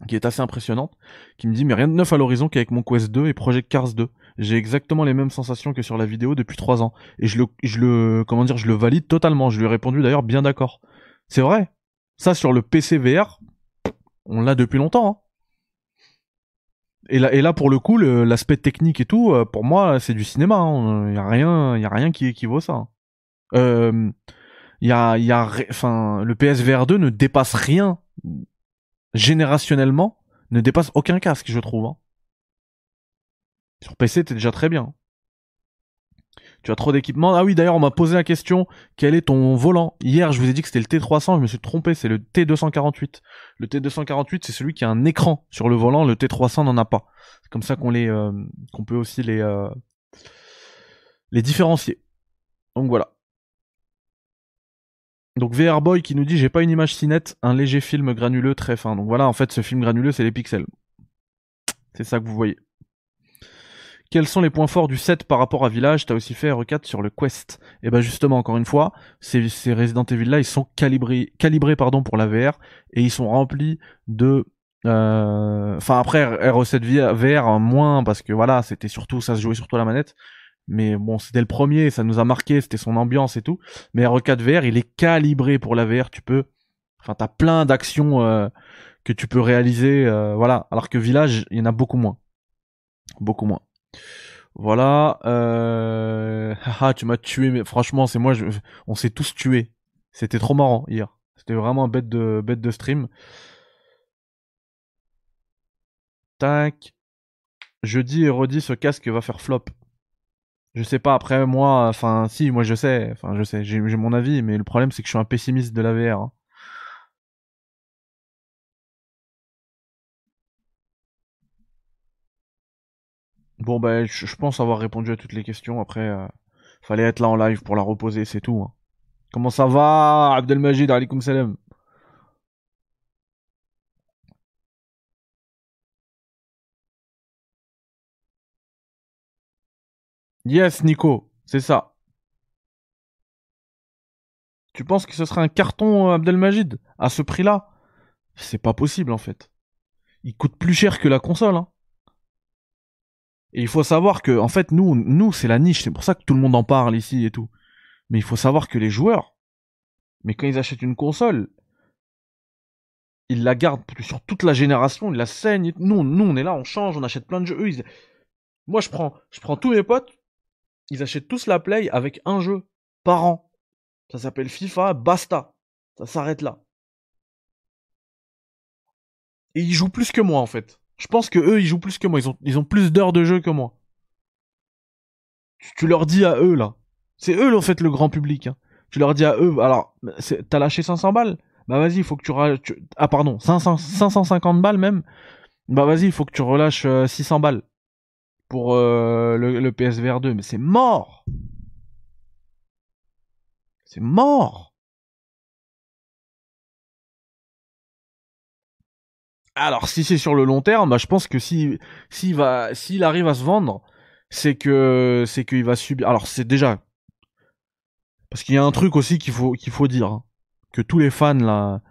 qui est assez impressionnante, qui me dit mais rien de neuf à l'horizon qu'avec mon Quest 2 et Project Cars 2. J'ai exactement les mêmes sensations que sur la vidéo depuis 3 ans et je le je le comment dire, je le valide totalement. Je lui ai répondu d'ailleurs bien d'accord. C'est vrai? Ça sur le PC VR, on l'a depuis longtemps. Hein. Et là, et là, pour le coup, l'aspect technique et tout, euh, pour moi, c'est du cinéma. Il hein. y a rien, y a rien qui équivaut ça. Euh, y a, y a, enfin, le PSVR 2 ne dépasse rien générationnellement, ne dépasse aucun casque, je trouve. Hein. Sur PC, t'es déjà très bien. Tu as trop d'équipement. Ah oui, d'ailleurs, on m'a posé la question quel est ton volant? Hier, je vous ai dit que c'était le T300, je me suis trompé, c'est le T248. Le T248, c'est celui qui a un écran sur le volant, le T300 n'en a pas. C'est comme ça qu'on les euh, qu'on peut aussi les euh, les différencier. Donc voilà. Donc VR Boy qui nous dit j'ai pas une image si nette, un léger film granuleux très fin. Donc voilà, en fait, ce film granuleux, c'est les pixels. C'est ça que vous voyez. Quels sont les points forts du set par rapport à Village? T'as aussi fait R4 sur le Quest. Et ben justement, encore une fois, ces, ces Resident Evil là, ils sont calibrés, calibrés pardon pour la VR et ils sont remplis de euh, Enfin après RE7 VR moins parce que voilà c'était surtout ça se jouait surtout à la manette. Mais bon c'était le premier ça nous a marqué c'était son ambiance et tout. Mais RE4 VR il est calibré pour la VR tu peux enfin t'as plein d'actions euh, que tu peux réaliser euh, voilà. Alors que Village il y en a beaucoup moins. Beaucoup moins voilà. Euh... Tu m'as tué, mais franchement, c'est moi, je... on s'est tous tués. C'était trop marrant hier. C'était vraiment bête de, bête de stream. Tac. Jeudi et redis, ce casque va faire flop. Je sais pas, après moi, enfin, si, moi je sais, enfin, je sais, j'ai mon avis, mais le problème c'est que je suis un pessimiste de la VR. Hein. Bon, ben, je pense avoir répondu à toutes les questions. Après, euh, fallait être là en live pour la reposer, c'est tout. Hein. Comment ça va, Abdelmajid Alaikum salam? Yes, Nico, c'est ça. Tu penses que ce serait un carton, euh, Abdelmajid, à ce prix-là? C'est pas possible, en fait. Il coûte plus cher que la console, hein. Et il faut savoir que, en fait, nous, nous, c'est la niche. C'est pour ça que tout le monde en parle ici et tout. Mais il faut savoir que les joueurs, mais quand ils achètent une console, ils la gardent sur toute la génération, ils la saignent. Nous, nous, on est là, on change, on achète plein de jeux. Eux, Moi, je prends, je prends tous mes potes, ils achètent tous la Play avec un jeu par an. Ça s'appelle FIFA, basta. Ça s'arrête là. Et ils jouent plus que moi, en fait. Je pense que eux, ils jouent plus que moi. Ils ont, ils ont plus d'heures de jeu que moi. Tu, leur dis à eux, là. C'est eux, en fait, le grand public. Hein. Tu leur dis à eux, alors, t'as lâché 500 balles? Bah vas-y, il faut que tu, Ah pardon, 500, 550 balles même? Bah vas-y, il faut que tu relâches 600 euh, balles pour euh, le, le PSVR 2. Mais c'est mort C'est mort Alors si c'est sur le long terme, bah, je pense que si s'il va s'il arrive à se vendre, c'est que c'est qu'il va subir. Alors c'est déjà parce qu'il y a un truc aussi qu'il faut qu'il faut dire hein. que tous les fans là,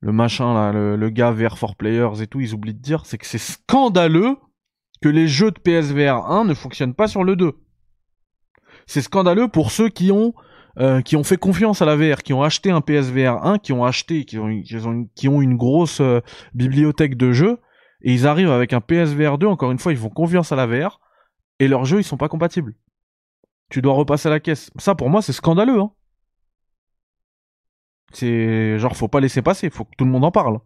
le machin là, le, gars VR for Players et tout, ils oublient de dire, c'est que c'est scandaleux que les jeux de PSVR 1 ne fonctionnent pas sur le 2. C'est scandaleux pour ceux qui ont euh, qui ont fait confiance à la VR, qui ont acheté un PSVR 1, qui ont acheté, qui ont, une grosse euh, bibliothèque de jeux, et ils arrivent avec un PSVR 2, encore une fois, ils font confiance à la VR, et leurs jeux, ils sont pas compatibles. Tu dois repasser à la caisse. Ça, pour moi, c'est scandaleux. Hein. C'est genre, faut pas laisser passer, faut que tout le monde en parle.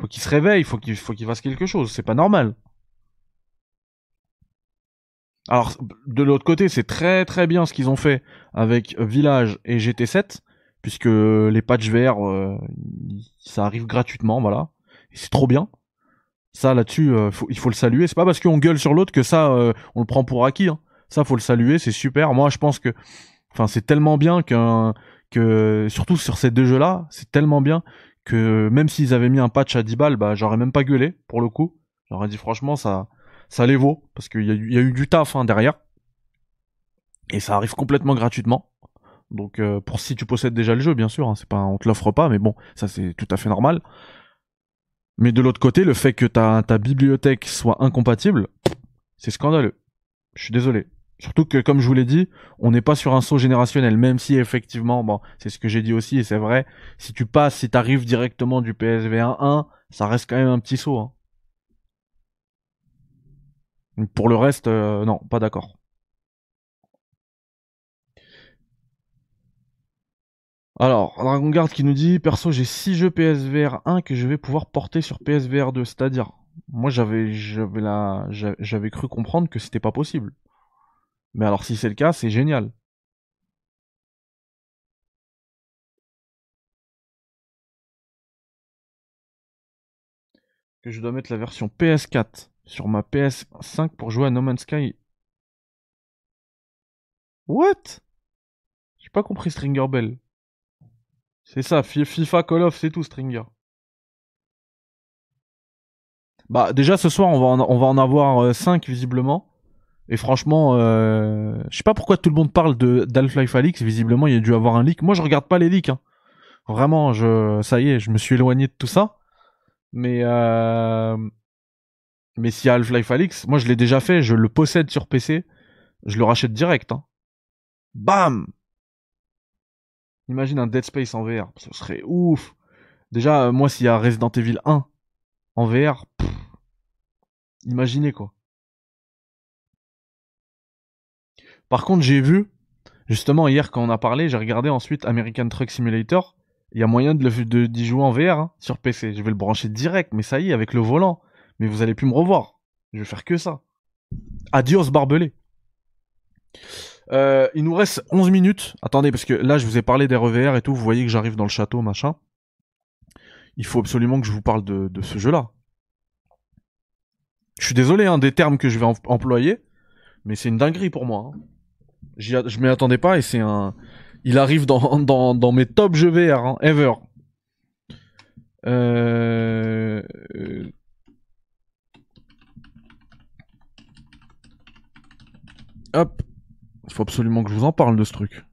Faut qu'il se réveille, faut qu'il faut qu'il fasse quelque chose, c'est pas normal. Alors, de l'autre côté, c'est très très bien ce qu'ils ont fait avec Village et GT7, puisque les patchs VR, euh, ça arrive gratuitement, voilà. Et c'est trop bien. Ça, là-dessus, euh, il faut le saluer. C'est pas parce qu'on gueule sur l'autre que ça, euh, on le prend pour acquis. Hein. Ça, faut le saluer, c'est super. Moi, je pense que, enfin, c'est tellement bien qu'un, que, surtout sur ces deux jeux-là, c'est tellement bien que même s'ils avaient mis un patch à 10 balles, bah, j'aurais même pas gueulé, pour le coup. J'aurais dit, franchement, ça, ça les vaut parce qu'il y, a eu du taf hein, derrière et ça arrive complètement gratuitement. Donc euh, pour si tu possèdes déjà le jeu, bien sûr, hein, c'est pas on te l'offre pas, mais bon, ça c'est tout à fait normal. Mais de l'autre côté, le fait que ta, bibliothèque soit incompatible, c'est scandaleux. Je suis désolé. Surtout que, comme je vous l'ai dit, on n'est pas sur un saut générationnel, même si effectivement, bon, c'est ce que j'ai dit aussi, et c'est vrai, si tu passes, si tu arrives directement du PSV 1, ça reste quand même un petit saut. Hein. Pour le reste, euh, non, pas d'accord. Alors, Dragon Guard qui nous dit Perso, j'ai 6 jeux PSVR 1 que je vais pouvoir porter sur PSVR 2. C'est-à-dire, moi j'avais j'avais cru comprendre que c'était pas possible. Mais alors si c'est le cas, c'est génial. Que je dois mettre la version PS4 sur ma PS5 pour jouer à No Man's Sky. What? J'ai pas compris Stringer Bell. C'est ça, FIFA, Call of, c'est tout Stringer. Bah déjà ce soir on va en, on va en avoir 5 euh, visiblement. Et franchement, euh, je sais pas pourquoi tout le monde parle de d'Half-Life Alix. Visiblement, il y a dû avoir un leak. Moi, je regarde pas les leaks. Hein. Vraiment, je, ça y est, je me suis éloigné de tout ça. Mais euh, mais si Half-Life Alix, moi je l'ai déjà fait, je le possède sur PC, je le rachète direct. Hein. Bam Imagine un Dead Space en VR, ce serait ouf. Déjà, euh, moi s'il y a Resident Evil 1 en VR, imaginez quoi. Par contre, j'ai vu, justement hier quand on a parlé, j'ai regardé ensuite American Truck Simulator. Il y a moyen de d'y jouer en VR hein, sur PC. Je vais le brancher direct, mais ça y est, avec le volant mais vous allez plus me revoir. Je vais faire que ça. Adios barbelé. Euh, il nous reste 11 minutes. Attendez, parce que là, je vous ai parlé des RVR et tout. Vous voyez que j'arrive dans le château, machin. Il faut absolument que je vous parle de, ce jeu-là. Je suis désolé hein, des termes que je vais employer, mais c'est une dinguerie pour moi. Hein. Je m'y attendais pas et c'est un. Il arrive dans, dans, mes top jeux VR, hein, ever. Euh... Hop. Il faut absolument que je vous en parle de ce truc.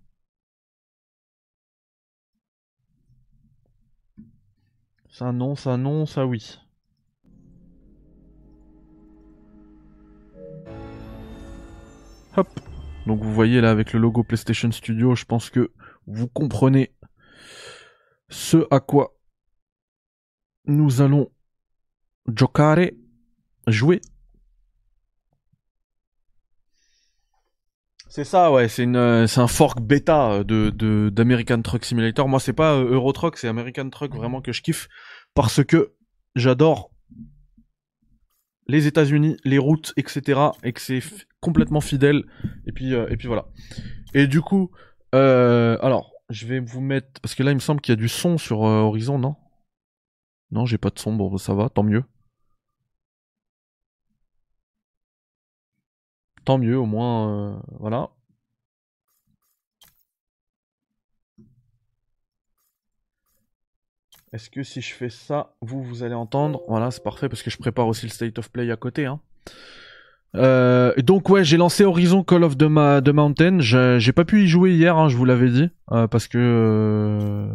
Ça non, ça non, ça oui. Hop. Donc vous voyez là avec le logo PlayStation Studio, je pense que vous comprenez ce à quoi nous allons giocare, jouer. C'est ça, ouais. C'est une, euh, c'est un fork bêta euh, de d'American Truck Simulator. Moi, c'est pas euh, Euro Truck, c'est American Truck vraiment que je kiffe parce que j'adore les États-Unis, les routes, etc. et que c'est complètement fidèle. Et puis, et puis voilà. Et du coup, alors, je vais vous mettre parce que là, il me semble qu'il y a du son sur Horizon, non? Non, j'ai pas de son. Bon, ça va, tant mieux. Tant mieux, au moins, euh, voilà. Est-ce que si je fais ça, vous, vous allez entendre? Voilà, c'est parfait parce que je prépare aussi le State of Play à côté. Hein. Euh, donc ouais, j'ai lancé Horizon Call of the, Ma the Mountain. J'ai pas pu y jouer hier, hein, je vous l'avais dit, euh, parce que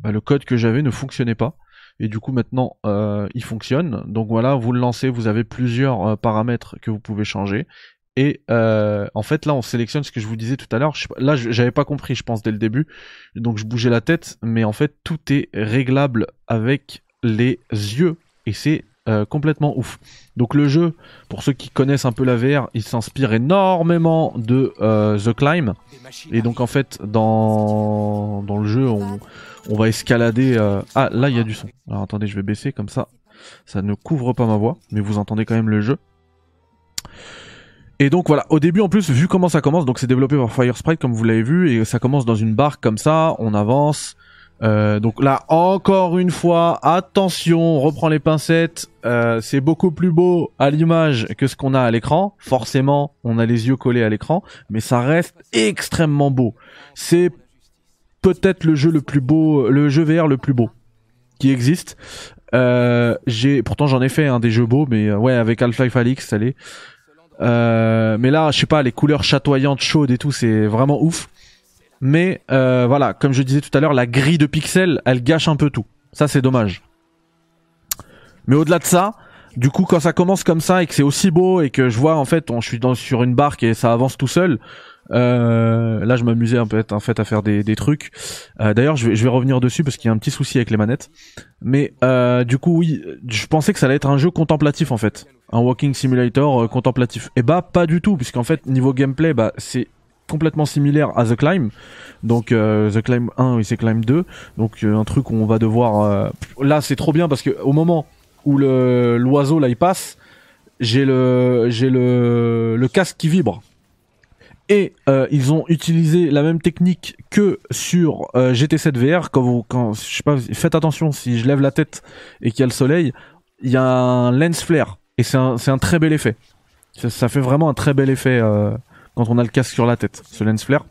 bah, le code que j'avais ne fonctionnait pas. Et du coup maintenant, il fonctionne. Donc voilà, vous le lancez, vous avez plusieurs paramètres que vous pouvez changer. Et en fait là, on sélectionne ce que je vous disais tout à l'heure. Là, j'avais pas compris, je pense dès le début. Donc je bougeais la tête, mais en fait tout est réglable avec les yeux. Et c'est euh, complètement ouf. Donc le jeu, pour ceux qui connaissent un peu la VR, il s'inspire énormément de euh, The Climb. Et donc en fait, dans, le jeu, on, on va escalader... Euh, ah, là, il y a du son. Alors attendez, je vais baisser comme ça. Ça ne couvre pas ma voix, mais vous entendez quand même le jeu. Et donc voilà, au début en plus, vu comment ça commence, donc c'est développé par Firesprite comme vous l'avez vu, et ça commence dans une barque comme ça, on avance, euh, donc là, encore une fois, attention, on reprend les pincettes. Euh, c'est beaucoup plus beau à l'image que ce qu'on a à l'écran. Forcément, on a les yeux collés à l'écran, mais ça reste extrêmement beau. C'est peut-être le jeu le plus beau, le jeu VR le plus beau qui existe. Euh, j'ai, pourtant j'en ai fait un hein, des jeux beaux, mais ouais, avec Half-Life Alix, ça l'est. Mais là, je sais pas, les couleurs chatoyantes, chaudes et tout, c'est vraiment ouf. Mais euh, voilà, comme je disais tout à l'heure, la grille de pixels, elle gâche un peu tout. Ça, c'est dommage. Mais au-delà de ça, du coup, quand ça commence comme ça et que c'est aussi beau et que je vois en fait, on, je suis sur une barque et ça avance tout seul. Euh, là, je m'amusais un peu en fait à faire des, trucs. Euh, D'ailleurs, je vais, revenir dessus parce qu'il y a un petit souci avec les manettes. Mais euh, du coup, oui, je pensais que ça allait être un jeu contemplatif en fait, un walking simulator euh, contemplatif. Et bah, pas du tout, puisqu'en fait, niveau gameplay, bah, c'est complètement similaire à The Climb. Donc The Climb 1 et c'est Climb 2. Donc un truc où on va devoir là c'est trop bien parce que au moment où l'oiseau là il passe, j'ai le le le casque qui vibre. Et ils ont utilisé la même technique que sur GT7 VR. Quand vous, quand, faites attention si je lève la tête et qu'il y a le soleil, il y a un lens flare et c'est un, très bel effet. Ça, fait vraiment un très bel effet quand on a le casque sur la tête, ce lens flare.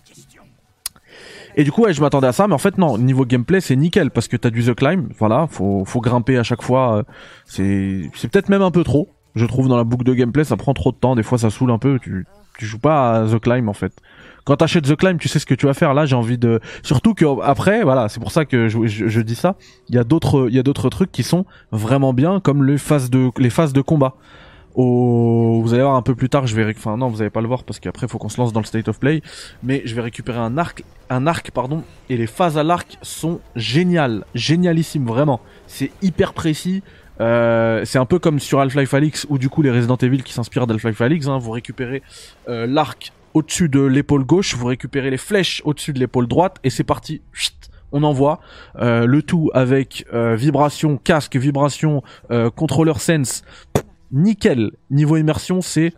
Et du coup, je m'attendais à ça, mais en fait, non, niveau gameplay, c'est nickel, parce que t'as du The Climb, voilà, faut, grimper à chaque fois, euh, c'est, peut-être même un peu trop, je trouve, dans la boucle de gameplay, ça prend trop de temps, des fois ça saoule un peu, tu joues pas à The Climb, en fait. Quand t'achètes The Climb, tu sais ce que tu vas faire, là, j'ai envie de, surtout que, après, voilà, c'est pour ça que je, je, dis ça, il y a d'autres, il y a d'autres trucs qui sont vraiment bien, comme les phases de, les phases de combat au... Vous allez voir un peu plus tard, je vais, enfin non, vous allez pas le voir parce qu'après faut qu'on se lance dans le state of play, mais je vais récupérer un arc, un arc pardon, et les phases à l'arc sont géniales, génialissimes vraiment. C'est hyper précis. Euh, c'est un peu comme sur Half-Life Alyx ou du coup les Resident Evil qui s'inspirent d'Half-Life Alyx. Hein, vous récupérez euh, l'arc au-dessus de l'épaule gauche, vous récupérez les flèches au-dessus de l'épaule droite et c'est parti. on envoie euh, le tout avec euh, vibration, casque, vibration, euh, contrôleur sense nickel. Niveau immersion, c'est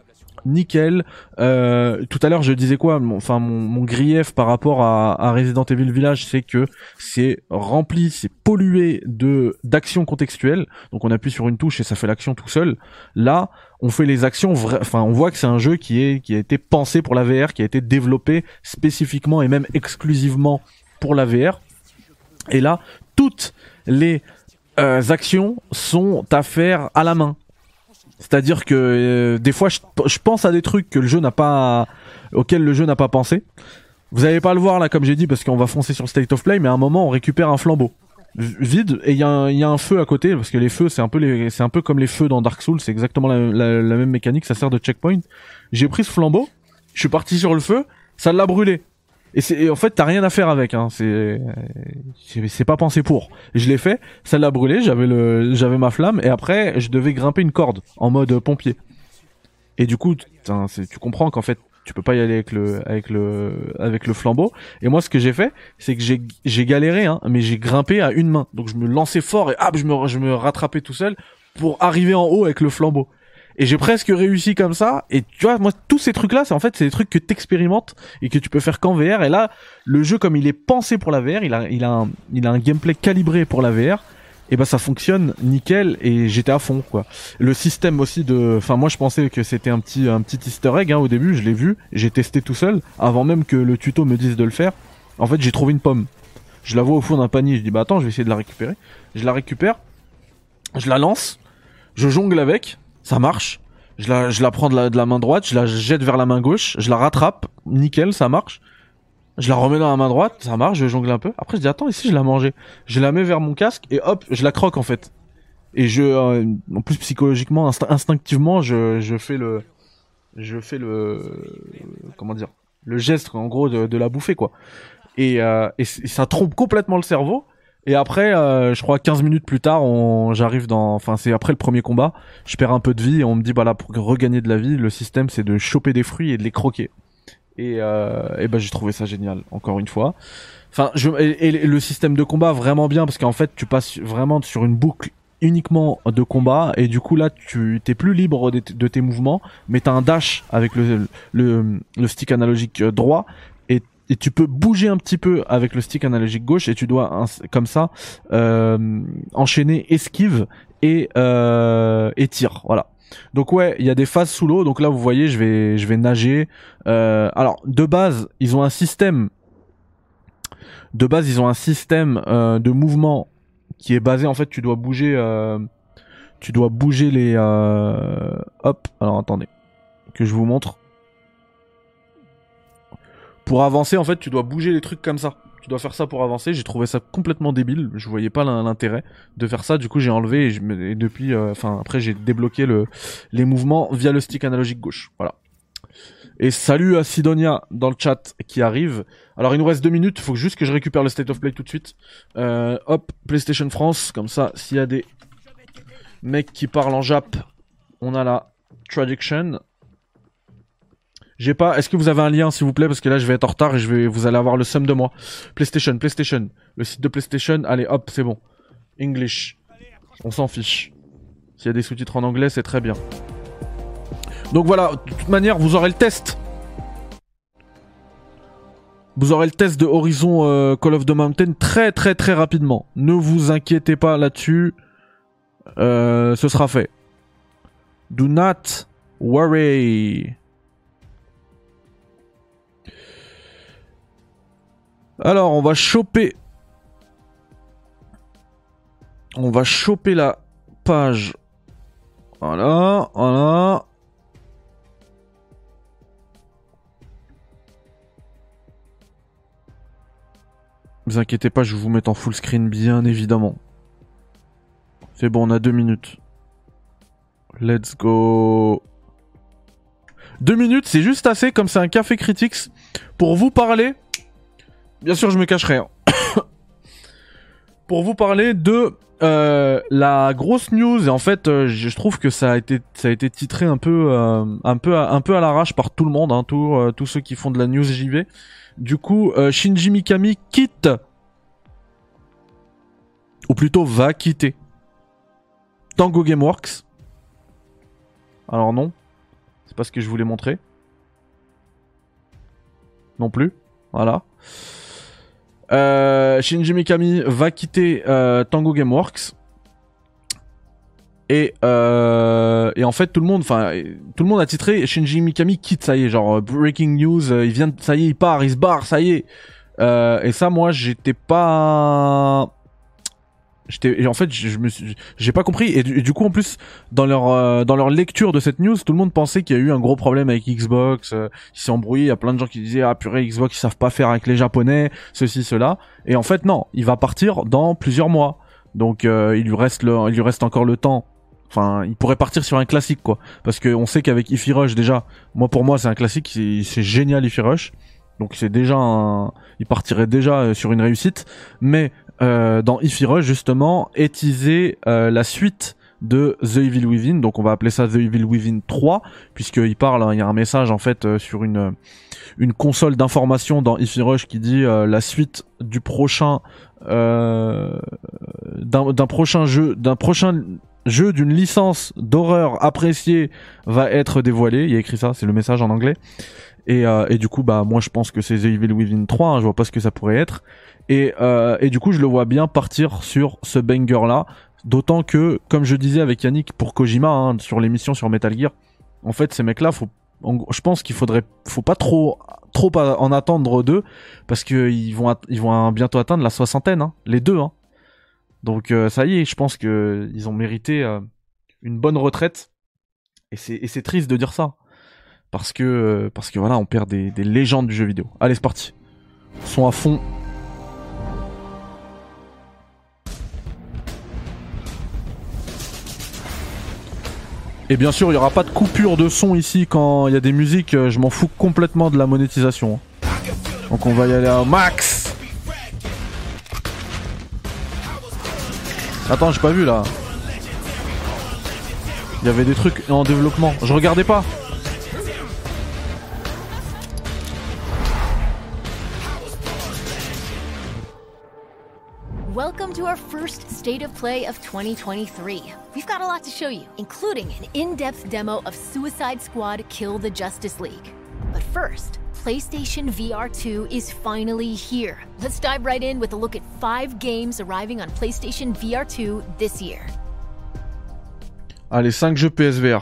nickel. Euh, tout à l'heure, je disais quoi Enfin, mon, grief par rapport à, Resident Evil Village, c'est que c'est rempli, c'est pollué de d'actions contextuelles. Donc, on appuie sur une touche et ça fait l'action tout seul. Là, on fait les actions. Enfin, on voit que c'est un jeu qui est qui a été pensé pour la VR, qui a été développé spécifiquement et même exclusivement pour la VR. Et là, toutes les euh, actions sont à faire à la main. C'est-à-dire que euh, des fois, je, pense à des trucs que le jeu n'a pas, auxquels le jeu n'a pas pensé. Vous allez pas le voir là, comme j'ai dit, parce qu'on va foncer sur le state of play, mais à un moment, on récupère un flambeau. Vide et il y, a un feu à côté parce que les feux c'est un peu c'est un peu comme les feux dans Dark Souls c'est exactement la, même mécanique ça sert de checkpoint. J'ai pris ce flambeau je suis parti sur le feu ça l'a brûlé et c'est en fait t'as rien à faire avec hein. c'est c'est pas pensé pour. Je l'ai fait ça l'a brûlé j'avais le j'avais ma flamme et après je devais grimper une corde en mode pompier. Et du coup tu comprends qu'en fait tu peux pas y aller avec le avec le avec le flambeau. Et moi ce que j'ai fait c'est que j'ai j'ai galéré hein, mais j'ai grimpé à une main. Donc je me lançais fort et hop je me je me rattrapais tout seul pour arriver en haut avec le flambeau et j'ai presque réussi comme ça. Et tu vois, moi, tous ces trucs-là, c'est en fait, c'est des trucs que t'expérimentes et que tu peux faire qu'en VR. Et là, le jeu, comme il est pensé pour la VR, il a, il a un, il a un gameplay calibré pour la VR. Et bah ça fonctionne nickel et j'étais à fond quoi. Le système aussi de, enfin moi je pensais que c'était un petit un petit Easter egg hein, au début, je l'ai vu, j'ai testé tout seul avant même que le tuto me dise de le faire. En fait j'ai trouvé une pomme. Je la vois au fond d'un panier, je dis bah attends je vais essayer de la récupérer. Je la récupère, je la lance, je jongle avec, ça marche. Je la, je la prends de la, de la main droite, je la jette vers la main gauche, je la rattrape, nickel, ça marche. Je la remets dans la main droite, ça marche, je jongle un peu. Après, je dis attends, ici je la mangé. Je la mets vers mon casque et hop, je la croque en fait. Et je, euh, en plus psychologiquement, instinctivement, je, je fais le, je fais le, comment dire, le geste en gros de, de la bouffer quoi. Et, euh, et, ça trompe complètement le cerveau. Et après, euh, je crois 15 minutes plus tard, on, j'arrive dans, enfin c'est après le premier combat, je perds un peu de vie et on me dit bah là pour regagner de la vie, le système c'est de choper des fruits et de les croquer. Et, euh, et ben j'ai trouvé ça génial, encore une fois. Enfin, je, et, le système de combat vraiment bien parce qu'en fait tu passes vraiment sur une boucle uniquement de combat et du coup là tu t'es plus libre de, tes mouvements mais t'as un dash avec le, le, le stick analogique droit et, tu peux bouger un petit peu avec le stick analogique gauche et tu dois comme ça euh, enchaîner esquive et euh, et tir voilà donc ouais, il y a des phases sous l'eau. Donc là, vous voyez, je vais, je vais nager. Euh, alors de base, ils ont un système. De base, ils ont un système euh, de mouvement qui est basé en fait. Tu dois bouger. Tu dois bouger les. Hop. Alors attendez, que je vous montre. Pour avancer, en fait, tu dois bouger les trucs comme ça tu dois faire ça pour avancer. J'ai trouvé ça complètement débile. Je voyais pas l'intérêt de faire ça. Du coup, j'ai enlevé et, je me, depuis, euh, enfin après, j'ai débloqué le, les mouvements via le stick analogique gauche. Voilà. Et salut à Sidonia dans le chat qui arrive. Alors il nous reste deux minutes, il faut juste que je récupère le state of play tout de suite. Euh, hop, PlayStation France, comme ça, s'il y a des mecs qui parlent en Jap, on a la traduction. J'ai pas. Est-ce que vous avez un lien, s'il vous plaît, parce que là je vais être en retard et je vais, vous allez avoir le sum de moi. PlayStation, PlayStation, le site de PlayStation. Allez, hop, c'est bon. English. On s'en fiche. S'il y a des sous-titres en anglais, c'est très bien. Donc voilà, de toute manière, vous aurez le test. Vous aurez le test de Horizon euh, Call of the Mountain très très très rapidement. Ne vous inquiétez pas là-dessus. Euh, ce sera fait. Do not worry. Alors, on va choper. On va choper la page. Voilà, voilà. Ne vous inquiétez pas, je vais vous mettre en full screen, bien évidemment. C'est bon, on a deux minutes. Let's go. Deux minutes, c'est juste assez, comme c'est un café critiques, pour vous parler bien sûr, je me cacherai. Hein. Pour vous parler de euh, la grosse news et en fait, euh, je trouve que ça a été ça a été titré un peu euh, un peu un peu à l'arrache par tout le monde, hein, tous ceux qui font de la news JV. Du coup, Shinji Mikami quitte ou plutôt va quitter Tango Gameworks. Alors non, c'est pas ce que je voulais montrer. Non plus. Voilà. Euh, Shinji Mikami va quitter euh, Tango Gameworks. Et, euh, et en fait tout le monde, enfin tout le monde a titré Shinji Mikami quitte, ça y est, genre breaking news, il vient, ça y est, il part, il se barre, ça y est. et ça, moi, j'étais pas J'étais, en fait, je me j'ai pas compris. Et du, coup, en plus, dans leur, euh, dans leur lecture de cette news, tout le monde pensait qu'il y a eu un gros problème avec Xbox. Euh, il s'est embrouillé. Il y a plein de gens qui disaient, ah purée, Xbox, ils savent pas faire avec les Japonais, ceci, cela. Et en fait, non, il va partir dans plusieurs mois. Donc, euh, il lui reste le, il lui reste encore le temps. Enfin, il pourrait partir sur un classique, quoi. Parce que on sait qu'avec Ify Rush, déjà, moi, pour moi, c'est un classique. C'est génial, Ify Rush. Donc, c'est déjà un, il partirait déjà sur une réussite. Mais euh, dans Ify Rush justement est teasé euh, la suite de The Evil Within, donc on va appeler ça The Evil Within 3, puisqu'il parle, hein, il y a un message en fait euh, sur une une console d'information dans Ify Rush qui dit la suite du prochain d'un prochain jeu, d'un prochain jeu d'une licence d'horreur appréciée va être dévoilé. Il y a écrit ça, c'est le message en anglais. Et, et du coup, bah moi je pense que c'est The Evil Within 3. Hein, je vois pas ce que ça pourrait être. Et, euh, et du coup, je le vois bien partir sur ce banger-là. D'autant que, comme je disais avec Yannick pour Kojima, hein, sur l'émission sur Metal Gear, en fait, ces mecs-là, faut, je pense qu'il faudrait, faut pas trop, trop en attendre d'eux, parce qu'ils vont, ils vont bientôt atteindre la soixantaine, hein, les deux. Hein. Donc euh, ça y est, je pense que ils ont mérité euh, une bonne retraite. Et c'est triste de dire ça. Parce que, parce que voilà, on perd des, des légendes du jeu vidéo. Allez, c'est parti. Son à fond. Et bien sûr, il n'y aura pas de coupure de son ici quand il y a des musiques. Je m'en fous complètement de la monétisation. Donc on va y aller à max. Attends, j'ai pas vu là. Il y avait des trucs en développement. Je regardais pas. Welcome to our first State of Play of 2023. We've got a lot to show you, including an in-depth demo of Suicide Squad Kill the Justice League. But first, PlayStation VR 2 is finally here. Let's dive right in with a look at five games arriving on PlayStation VR 2 this year. Allez, 5 jeux PSVR.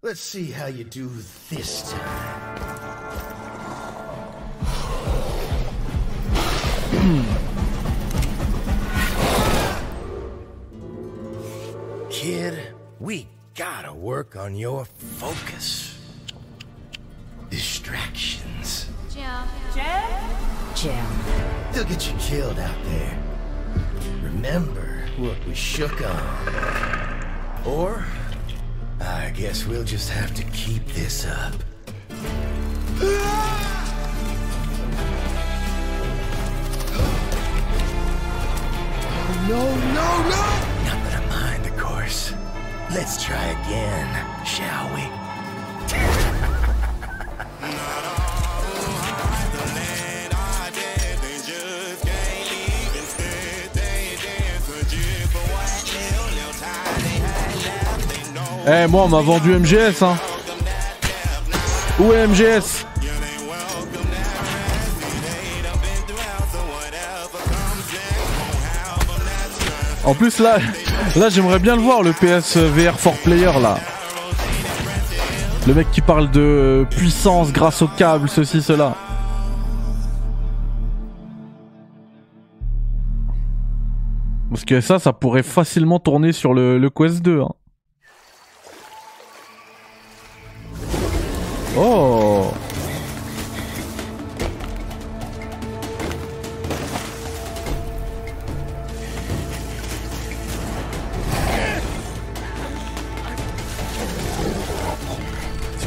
Let's see how you do this time. Kid, we gotta work on your focus. Distractions. Jim. Jim? Jim. They'll get you killed out there. Remember what we shook on. Or, I guess we'll just have to keep this up. No, no, no! Course. Let's try again, shall we? Eh, moi, on m'a vendu MGS, hein. Où est MGS En plus, là, là j'aimerais bien le voir, le PS VR 4 Player, là. Le mec qui parle de puissance grâce au câble, ceci, cela. Parce que ça, ça pourrait facilement tourner sur le, le Quest 2. Hein. Oh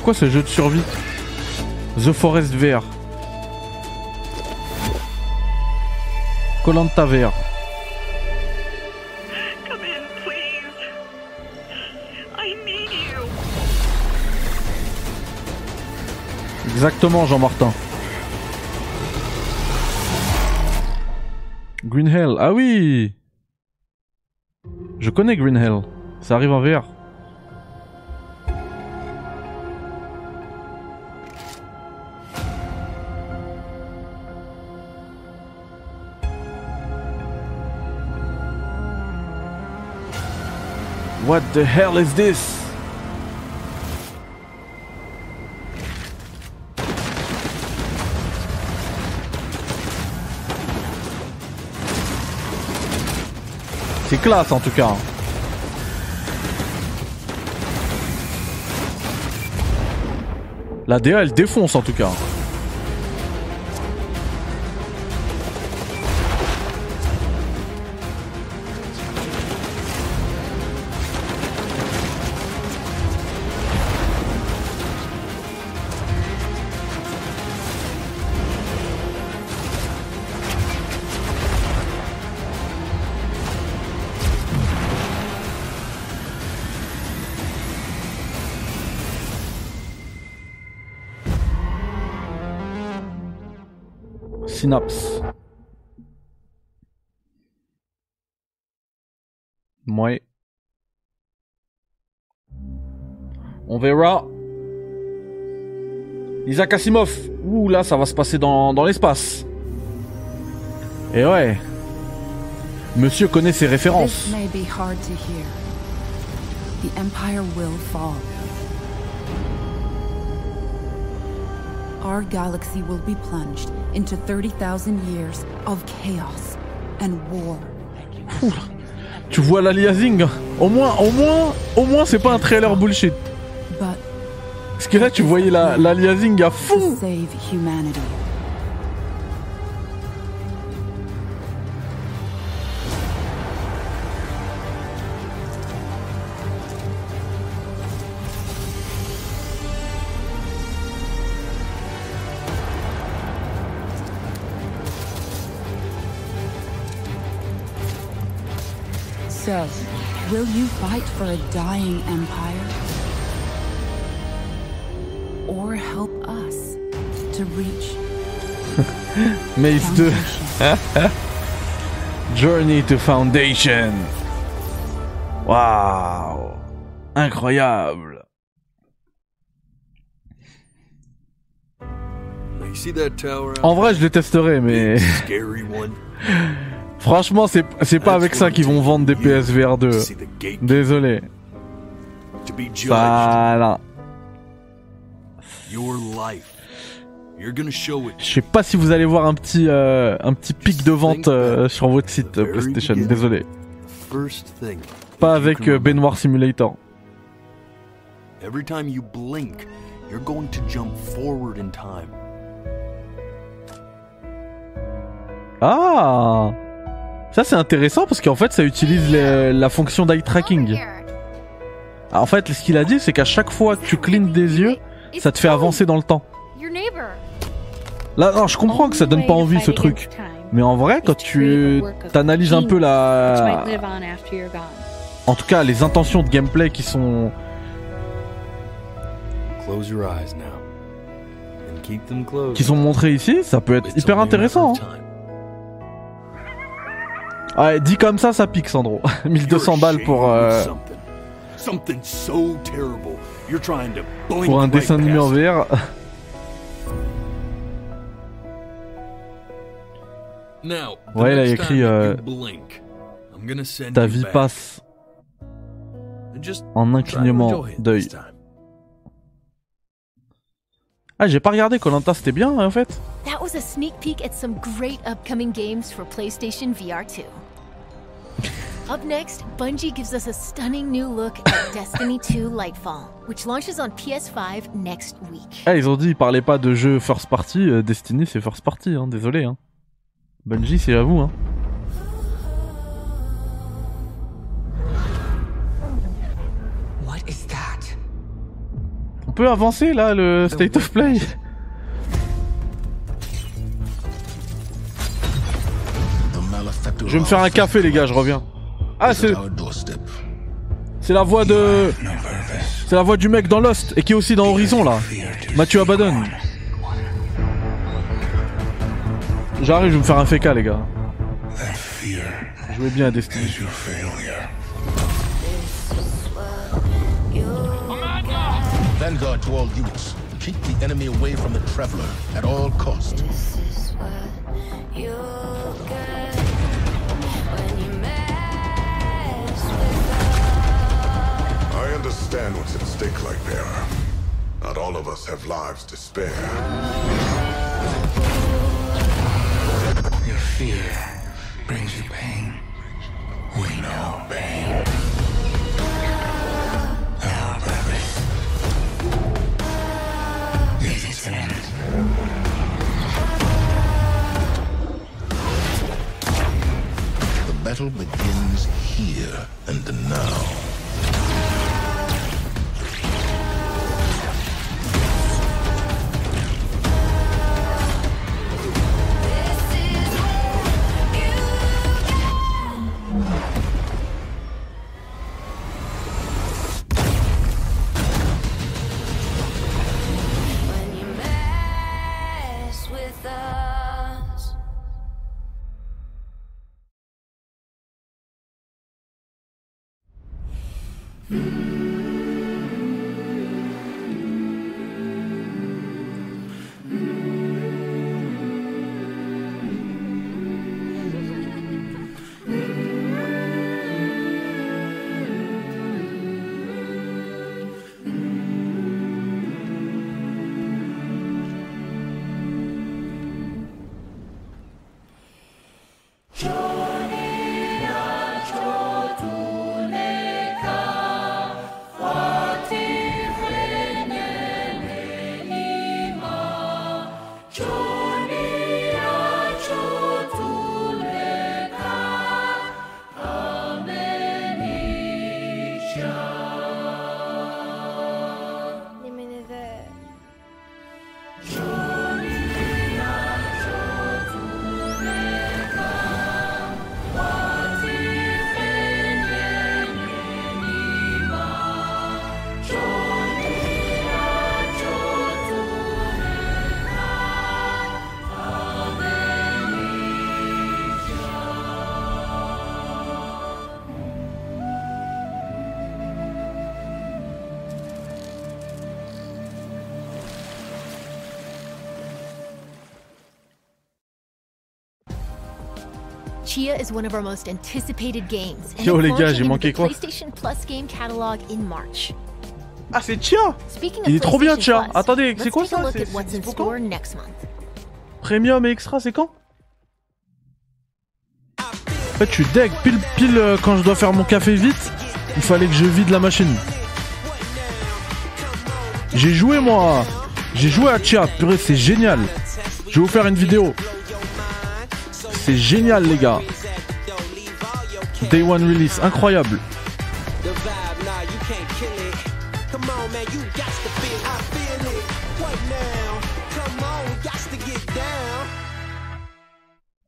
quoi ce jeu de survie The Forest VR. Colanta VR. Exactement, Jean-Martin. Green Hell, ah oui Je connais Green Hell. Ça arrive en VR. What the hell is this? C'est classe en tout cas. La DA elle défonce en tout cas. On verra. Isaac Asimov. Ouh là, ça va se passer dans, l'espace. Et ouais. Monsieur connaît ses références. The Empire will fall. Our galaxy will be plunged into 30,000 years of chaos and war. Tu vois l'aliasing Au moins, au moins, au moins, c'est pas un trailer bullshit. que là, tu voyais la, la à to fond. save humanity. Will you fight for a dying empire? Or help us to reach Maze 2. Journey to Foundation. Wow Incroyable. Now, you see that tower out En vrai, je détesterais, mais there? scary one. franchement, c'est c'est pas avec ça qu'ils vont vendre des PSVR 2. To see the gate Désolé. Voilà. Je sais pas si vous allez voir un petit euh, un petit pic de vente euh, sur votre site euh, PlayStation. Désolé. Pas avec. Baignoire Simulator. Every time you blink, you're going to jump forward in time. Ah Ça c'est intéressant parce qu'en fait ça utilise les- la fonction d'eye tracking. Ah, En fait ce qu'il a dit c'est qu'à chaque fois que tu clignes des yeux, ça te fait avancer dans le temps. Là non je comprends que ça donne pas envie ce truc. Mais en vrai quand tu t'analyses un peu la... En tout cas les intentions de gameplay qui sont... Qui sont montrées ici, ça peut être hyper intéressant. hein. Ouais, dit comme ça, ça pique Sandro. 1200 You're balles pour, euh, pour un dessin animé en. VR. Ouais, il a next écrit, euh, Ta vie passe en un clignement d'œil. Ah, j'ai pas regardé Colanta, c'était bien en fait. That was a sneak peek at some great upcoming games for PlayStation VR 2. Up next, Bungie gives us a stunning new look at Destiny 2 Lightfall, which launches on PS5 next week. Ah, ils ont dit, ils parlaient pas de jeu first party. euh, Destiny, c'est first party, hein, désolé. Hein. Bungie, c'est à vous. Hein. Peut avancer là, le state of play. Je vais me faire un café, les gars, je reviens. Ah, c'est c'est la voix de. C'est la voix du mec dans Lost et qui est aussi dans Horizon là. Mathieu Abaddon. J'arrive, je vais me faire un FK, les gars. Jouez bien à Destiny. Vanguard to all units. Keep the enemy away from the Traveler at all cost. I understand what's at stake, Lightbearer. Not all of us have lives to spare. Your fear brings you pain. We know pain. The battle begins here and now. Mm-hmm. Chia is one of our most anticipated games. and Yo, les gars, j'ai manqué the quoi PlayStation Plus game catalog in March. Ah, c'est Chia Il est trop bien, Chia. Attendez, c'est quoi ça C'est- quand. Premium et extra, c'est quand En fait, je suis deg. Pile, pile euh, quand je dois faire mon café vite, il fallait que je vide la machine. J'ai joué, moi. J'ai joué à Chia. Purée, c'est génial. Je vais vous faire une vidéo. C'est génial, les gars. Day One Release, incroyable.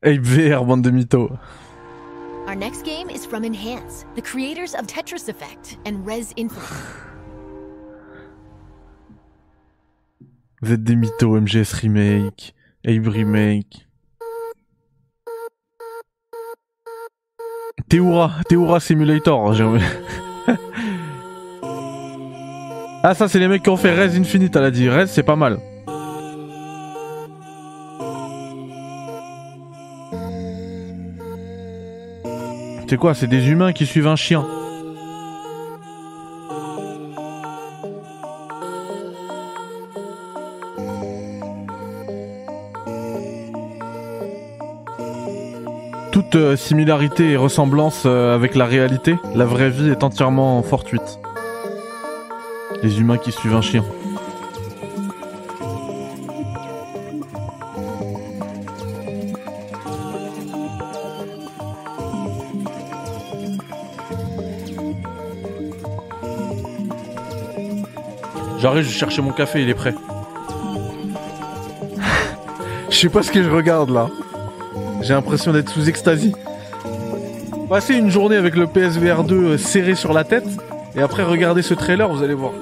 Ape VR, bande de mythos. Our next game is from Enhance, the creators of Tetris Effect and Res Infinite. Vous êtes des mythos, MGS Remake, Ape Remake. Théoura, Théoura Simulator. j'ai envie- ah, ça, c'est les mecs qui ont fait Res Infinite, elle a dit. Res, c'est pas mal. C'est quoi C'est des humains qui suivent un chien. Euh, similarité et ressemblance euh, avec la réalité, la vraie vie est entièrement fortuite. Les humains qui suivent un chien. J'arrive, je chercher mon café, il est prêt. je sais pas ce que je regarde là. J'ai l'impression d'être sous extasie. Passez une journée avec le PSVR 2 euh, serré sur la tête et après regardez ce trailer, vous allez voir.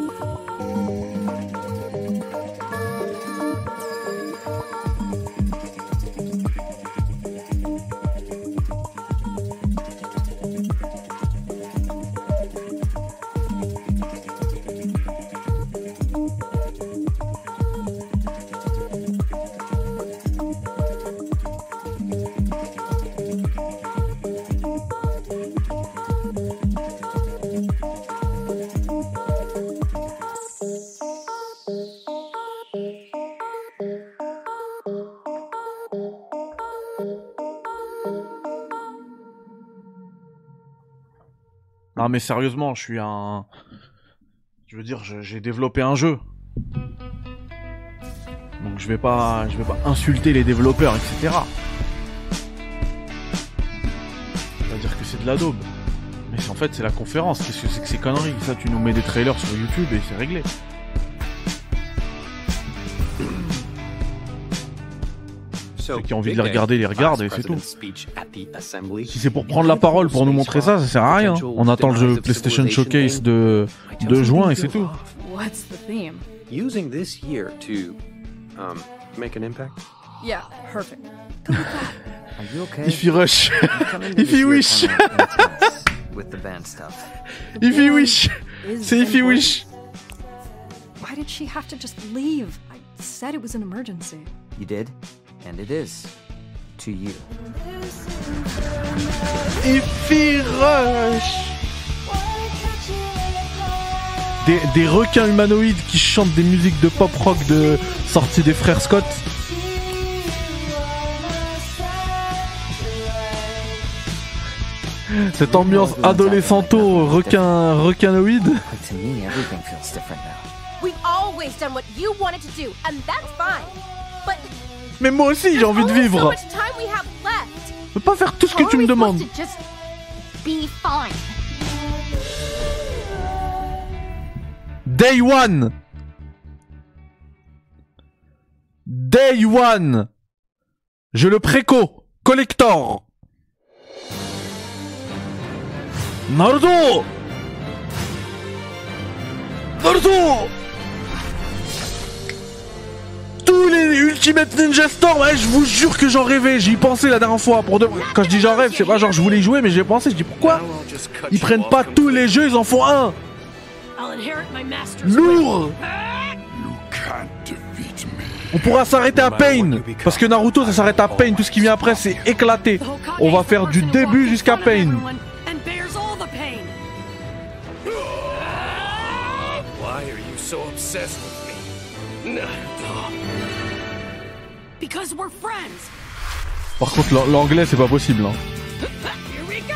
Non mais sérieusement, je suis un... Je veux dire, j'ai développé un jeu. Donc je vais pas, je vais pas insulter les développeurs, etc. Pas dire que c'est de la daube. Mais en fait, c'est la conférence. Qu'est-ce que c'est que ces conneries? Ça, tu nous mets des trailers sur YouTube et c'est réglé. Ceux qui ont envie de les regarder, les regardent et c'est tout. Si c'est pour prendre la parole pour nous montrer ça, ça sert à rien. On attend le jeu PlayStation Showcase de, de juin et c'est tout. What's the theme? Using this year to um, make an impact? Yeah, perfect. Are you okay? If he rush. He year wish. kinda intense with the band stuff? If he wish. C'est if he wish. Why did she have to just leave? I said it was an emergency. You did, and it is to you. If he rush. Des, des requins humanoïdes qui chantent des musiques de pop rock de sortie des frères Scott. Cette ambiance adolescento requin requinoïde. To me, everything feels different now. We've always done what you wanted to do, and that's fine. But Mais moi aussi, j'ai envie de vivre. Je peux pas faire tout ce que tu me demandes. Day one. Day one. Je le préco. Collector. Naruto. Naruto. Tous les Ultimate Ninja Storm, ouais, je vous jure que j'en rêvais, j'y pensais la dernière fois. Pour de... Quand je dis j'en rêve, c'est pas genre je voulais y jouer, mais j'ai pensé, je dis pourquoi? Ils prennent pas tous les jeux, ils en font un. Lourd On pourra s'arrêter à Pain Parce que Naruto ça s'arrête à Pain, tout ce qui vient après c'est éclaté. On va faire du début jusqu'à Pain. Par contre l'an- l'anglais c'est pas possible. Hein. Here we go.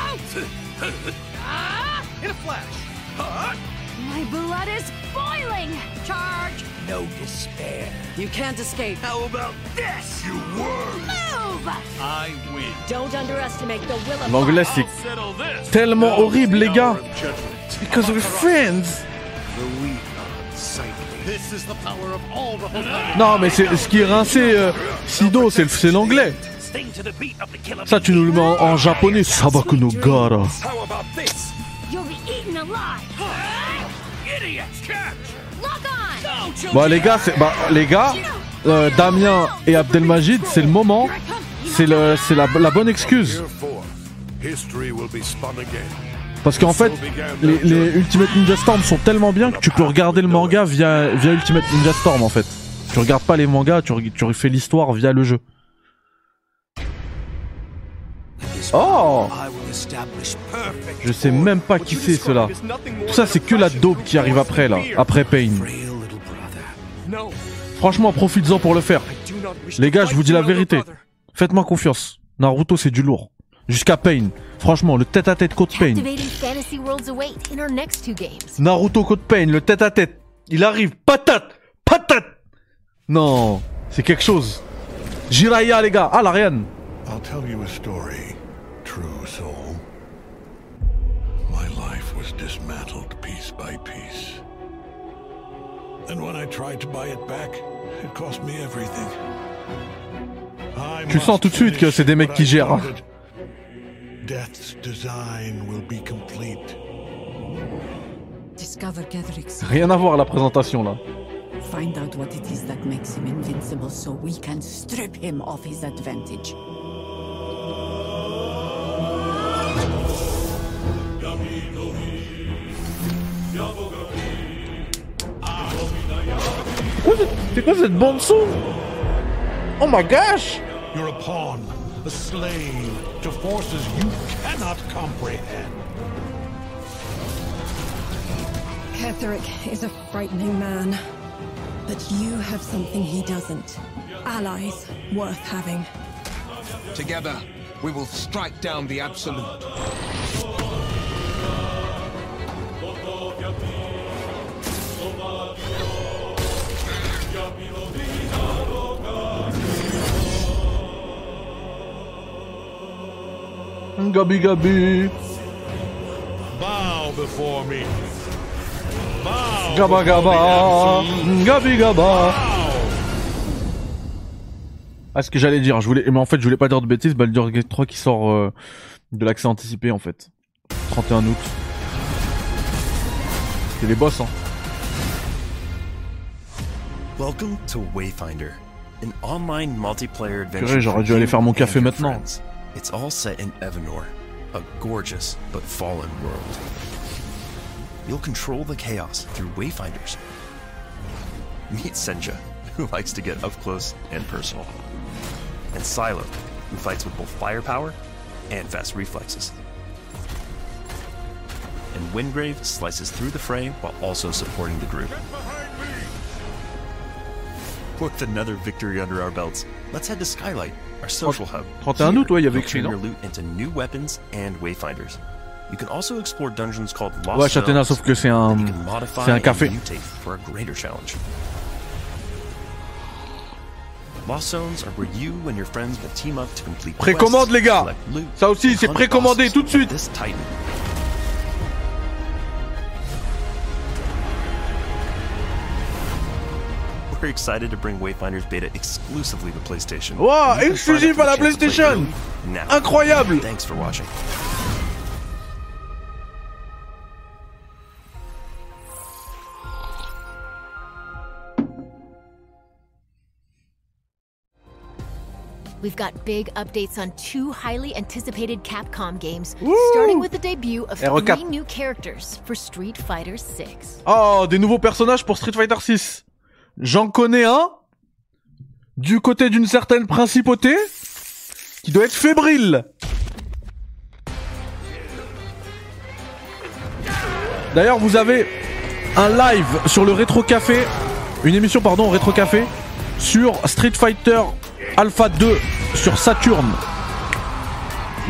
Ah! In a flash. My blood is boiling. Charge. No despair. You can't escape. How about this? You worm. Move. I win. Don't underestimate the will of L'anglais c'est tellement horrible les gars. Because we're friends. The weak are unsightly. This is the power of all the Hokage. Non mais c'est ce qui est rincé euh, Sido c'est le- c'est l'anglais. Ça tu nous le mets en, en japonais. Sabaku no gara. How about this? You'll be eaten alive. Idiots, catch! Lock on. Bon les gars, c'est bah les gars, euh, Damien et Abdelmajid, c'est le moment, c'est le c'est la, la bonne excuse. Therefore, history will be spun again. Parce qu'en fait, les, Ultimate Ninja Storm sont tellement bien que tu peux regarder le manga via via Ultimate Ninja Storm en fait. Tu regardes pas les mangas, tu, tu refais l'histoire via le jeu. Oh Je sais même pas qui c'est cela. Tout ça c'est que la dope qui arrive après là, après Pain. Franchement, profites-en pour le faire. Les gars, je vous dis la vérité. Faites-moi confiance. Naruto, c'est du lourd. Jusqu'à Pain. Franchement, le tête-à-tête Code Pain. Captivating fantasy worlds await in our next two games. Naruto Code Pain, le tête-à-tête. Il arrive. Patate Patate Non, c'est quelque chose. Jiraiya, les gars. Ah, l'Ariane. I'll tell you a story, true soul. My life was dismantled piece by piece. And when I tried to buy it back, it cost me everything. Tu sens tout de suite que c'est des mecs qui gèrent. Death's design will be complete. Discover Gedrix. Rien à voir à la présentation, là. Find out what it is that makes him invincible so we can strip him of his advantage. C'est quoi cette bande son? Oh my gosh You're a pawn, a slave to forces you cannot comprehend. Ketherick is a frightening man. But you have something he doesn't. Allies worth having. Together, we will strike down the Absolute. Gabi Gabi. Bow before me. Bow. Gaba. Gabi Gaba. Ah, ce que j'allais dire, je voulais, mais en fait, je voulais pas dire de bêtises, Baldur's Gate 3 qui sort euh, de l'accès anticipé, en fait. 31 août. C'est les boss, hein. Welcome to Wayfinder, an online multiplayer adventure. Purée, j'aurais dû aller faire mon café maintenant. friends. It's all set in Evanor, a gorgeous but fallen world. You'll control the chaos through Wayfinders. Meet Senja, who likes to get up close and personal. And Silo, who fights with both firepower and fast reflexes. And Wingrave slices through the fray while also supporting the group. With another victory under our belts, let's head to Skylight, our social hub. 31 août, ouais, il y avait écrit, non your loot into new weapons and wayfinders. You can also explore dungeons called Lost Ouais, Châtena, Zones sauf que c'est un, c'est un café. for a greater challenge. Lost Zones are where you and your friends will team up to complete Précommande les gars Ça aussi c'est précommandé tout de suite This We're excited to bring Wayfinder's beta exclusively to PlayStation. Wow, You can sign up exclusif for à la the chance to play PlayStation. early now. Incroyable Thanks for watching. We've got big updates on two highly anticipated Capcom games, starting with the debut of three new characters for Street Fighter 6. Oh, des nouveaux personnages pour Street Fighter 6. J'en connais un du côté d'une certaine principauté qui doit être fébrile. D'ailleurs, vous avez un live sur le Rétro Café, une émission pardon Rétro Café sur Street Fighter Alpha 2 sur Saturn.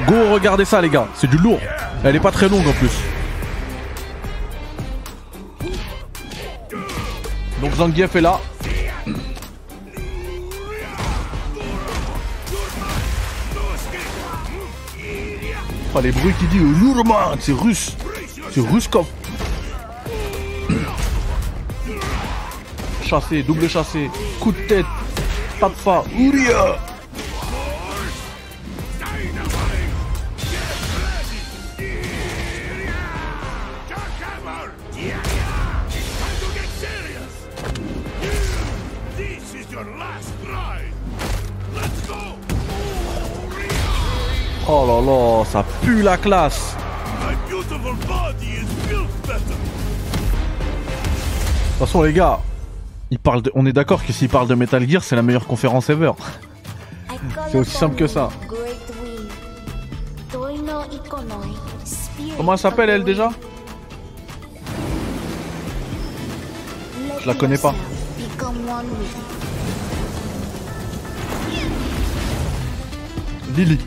Go regardez ça les gars, c'est du lourd. Elle est pas très longue en plus. Donc Zangief est là. Oh, les bruits qu'il dit Lourman, c'est russe. C'est Ruskov. Chassé, double chassé, coup de tête, Uria. This Oh là là, ça pue la classe. My beautiful body is built better. De toute façon, les gars, il parle de... on est d'accord que s'il parle de Metal Gear, c'est la meilleure conférence ever. C'est aussi simple que ça. Comment elle s'appelle, elle, déjà Je la connais pas. Lily.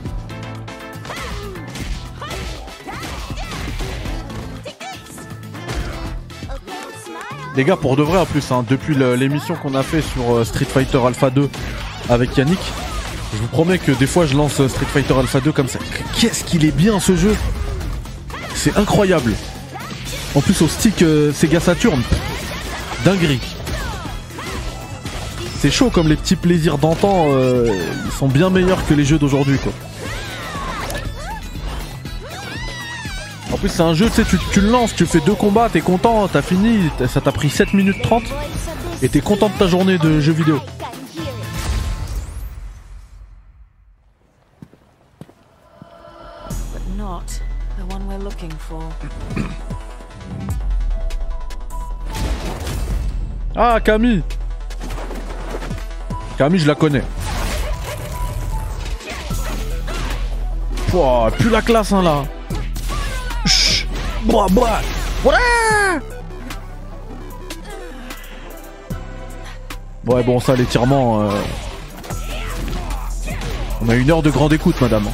Les gars, pour de vrai en plus, hein, depuis l'émission qu'on a fait sur euh, Street Fighter Alpha 2 avec Yannick, je vous promets que des fois je lance euh, Street Fighter Alpha 2 comme ça. Qu'est-ce qu'il est bien ce jeu? C'est incroyable. En plus au stick euh, Sega Saturn. Dinguerie. C'est chaud comme les petits plaisirs d'antan, ils sont bien meilleurs que les jeux d'aujourd'hui quoi. En plus c'est un jeu, tu sais, tu, le lances, tu fais deux combats, t'es content, t'as fini, ça t'a pris 7 minutes 30 et t'es content de ta journée de jeu vidéo. Ah Camille Camille je la connais. Pouah, plus la classe hein là. Ouais bon ça l'étirement. euh, On a une heure de grande écoute madame.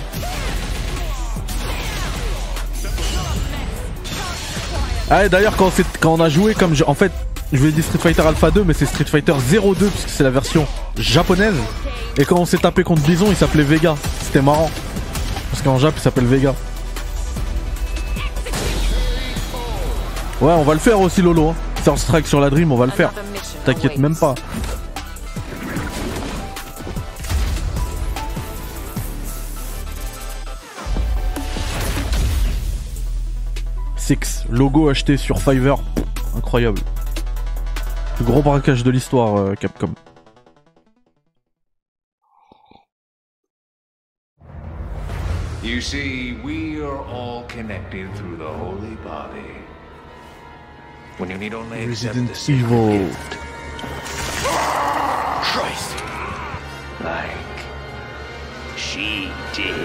Ah et d'ailleurs quand on a joué comme je- en fait je voulais dire Street Fighter Alpha 2 mais c'est Street Fighter 02 puisque c'est la version japonaise. Et quand on s'est tapé contre Bison il s'appelait Vega. C'était marrant. Parce qu'en Jap il s'appelle Vega Ouais on va le faire aussi Lolo hein. Strike sur la Dream on va le faire T'inquiète même pas Six, logo acheté sur Fiverr, incroyable. Le gros braquage de l'histoire euh, Capcom. You see, we are all connected through the holy body. When you need only Resident Evil. gift. Christ! Like she did.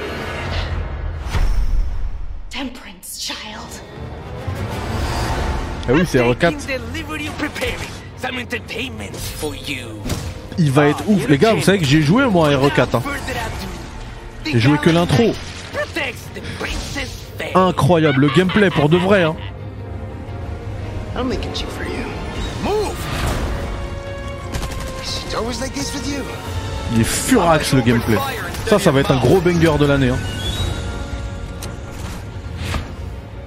Temperance, child. Ah oui c'est R4. delivery preparing some entertainment for you. Il va être ouf les gars vous savez que j'ai joué moi à R4 hein. J'ai joué que l'intro. Incroyable le gameplay pour de vrai hein. I'll make it cheap for you. Move! It's always like this with you. Il est furax le gameplay. Ça, ça va être un gros banger de l'année. Hein.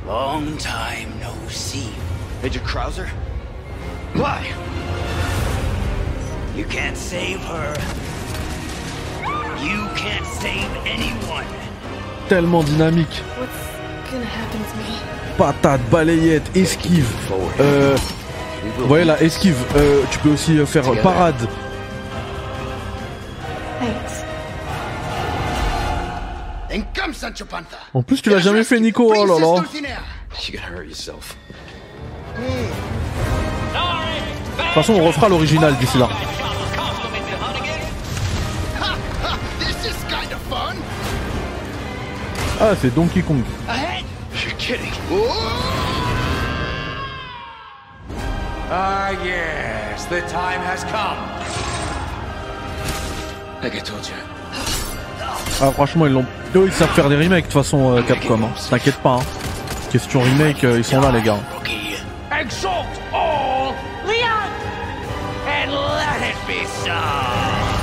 Long time no see. Major Krauser? Why? You can't save her. You can't save anyone. Tellement dynamique. What's gonna happen to me? Patate, balayette, esquive. Euh, vous voyez là, esquive. Euh, tu peux aussi euh, faire parade. En plus, tu l'as jamais fait, Nico. Oh là. De toute façon, on refera l'original d'ici là. Ah, c'est Donkey Kong. Kidding. Ah, yes, the time has come. Like I told you. Ah, franchement, ils l'ont. Eux, ils savent faire des remakes de toute façon, euh, Capcom. Hein. T'inquiète pas. Hein. Question remake, euh, ils sont là, les gars. Exalt all Leon! And let it be so!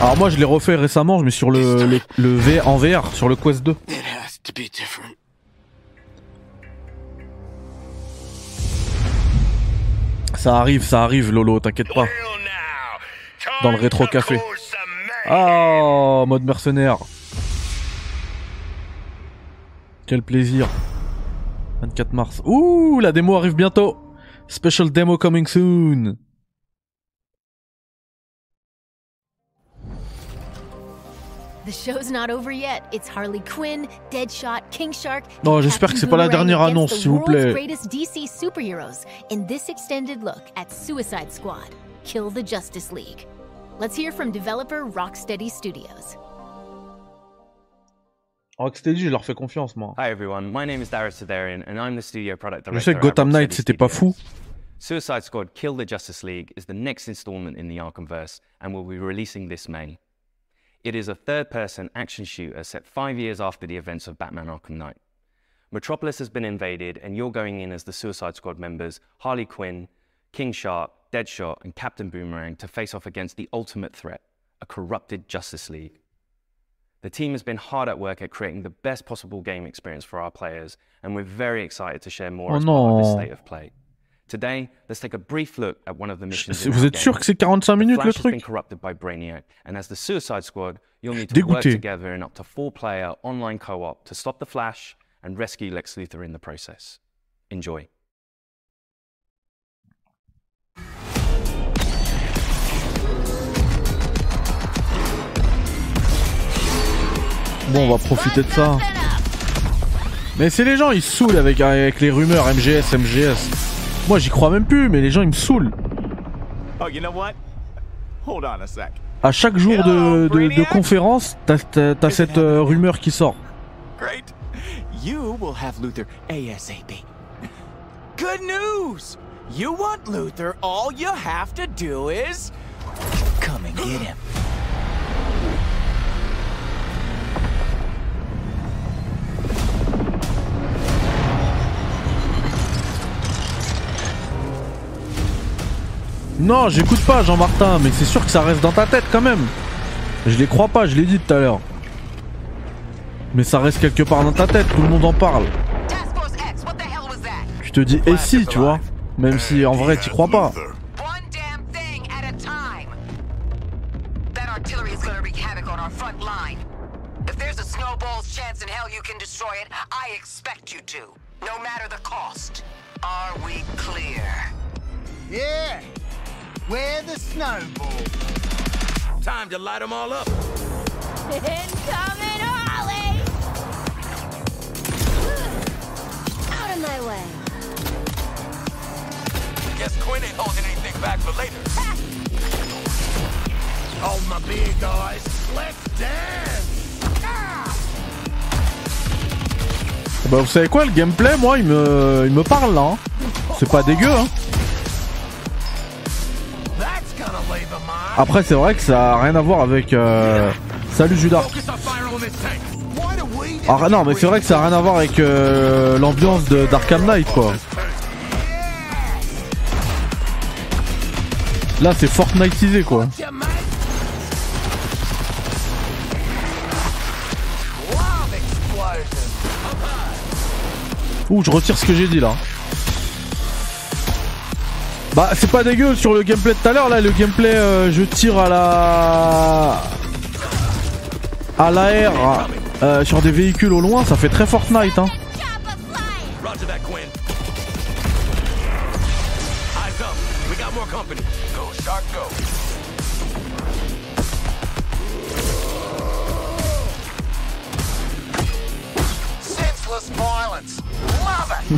Alors, moi, je l'ai refait récemment. Je mets sur le, les- le V en VR, sur le Quest 2. Ça arrive, ça arrive, Lolo, t'inquiète pas. Dans le rétro café. Ah, mode mercenaire. Quel plaisir. 24 mars. Ouh, la démo arrive bientôt. Special demo coming soon. Non, j'espère que c'est pas la dernière annonce, the s'il vous world's plaît. greatest DC superheroes in this extended look at Suicide Squad: Kill the Justice League. Let's hear from developer Rocksteady Studios. Rocksteady, je leur fais confiance, moi. Hi everyone, my name is Darius Sidarian and I'm the studio product Je sais que Gotham Knight, c'était pas fou. Studios. Suicide Squad Kill the Justice League is the next installment in the Arkhamverse and will be releasing this May. It is a third person action shooter set five years after the events of Batman Arkham Knight. Metropolis has been invaded, and you're going in as the Suicide Squad members Harley Quinn, King Shark, Deadshot, and Captain Boomerang to face off against the ultimate threat, a corrupted Justice League. The team has been hard at work at creating the best possible game experience for our players, and we're very excited to share more Oh as part of this state of play. Today, let's take a brief look at one of the missions. Vous êtes sûr que c'est 45 The minutes, le Flash has been truc corrupted by Brainiac, and as the Suicide Squad, you'll need to work Dégoûté. together in up to four-player online co-op to stop the Flash and rescue Lex Luthor in the process. Enjoy. Bon, on va profiter de ça. Mais c'est les gens, ils saoulent avec, avec les rumeurs MGS, MGS. Moi, j'y crois même plus, mais les gens, ils me saoulent. Oh, you know what? Hold on a sec. À chaque jour de, de, de conférence, t'as cette euh, rumeur qui sort. Great. You will have Luther ASAP. Good news! You want Luther, all you have to do is. Come and get him. Non, j'écoute pas Jean-Martin, mais c'est sûr que ça reste dans ta tête quand même. Je les crois pas, je l'ai dit tout à l'heure. Mais ça reste quelque part dans ta tête, tout le monde en parle. Tu te dis, et si, tu vois Même si en vrai, t'y crois pas. That artillery is gonna wreak havoc on our front line. If there's a snowball's chance in hell you can destroy it, I expect you to. No matter the cost. Are we clear? Yeah. Where the snowball? Time to light them all up. Incoming Harley! Out of my way. Guess Quinn ain't holding anything back for later. Hold my beer, guys. Let's dance. Bah, vous savez quoi, le gameplay, moi, il me, il me parle là. hein. C'est pas dégueu, hein. Après, c'est vrai que ça a rien à voir avec. Euh... Salut Judas. Ah non, mais c'est vrai que ça a rien à voir avec euh, l'ambiance de Darkham Knight quoi. Là, c'est Fortniteisé quoi. Ouh, je retire ce que j'ai dit là. Bah, c'est pas dégueu sur le gameplay de tout à l'heure là. Le gameplay, euh, je tire à la. à l'air euh, sur des véhicules au loin, ça fait très Fortnite hein.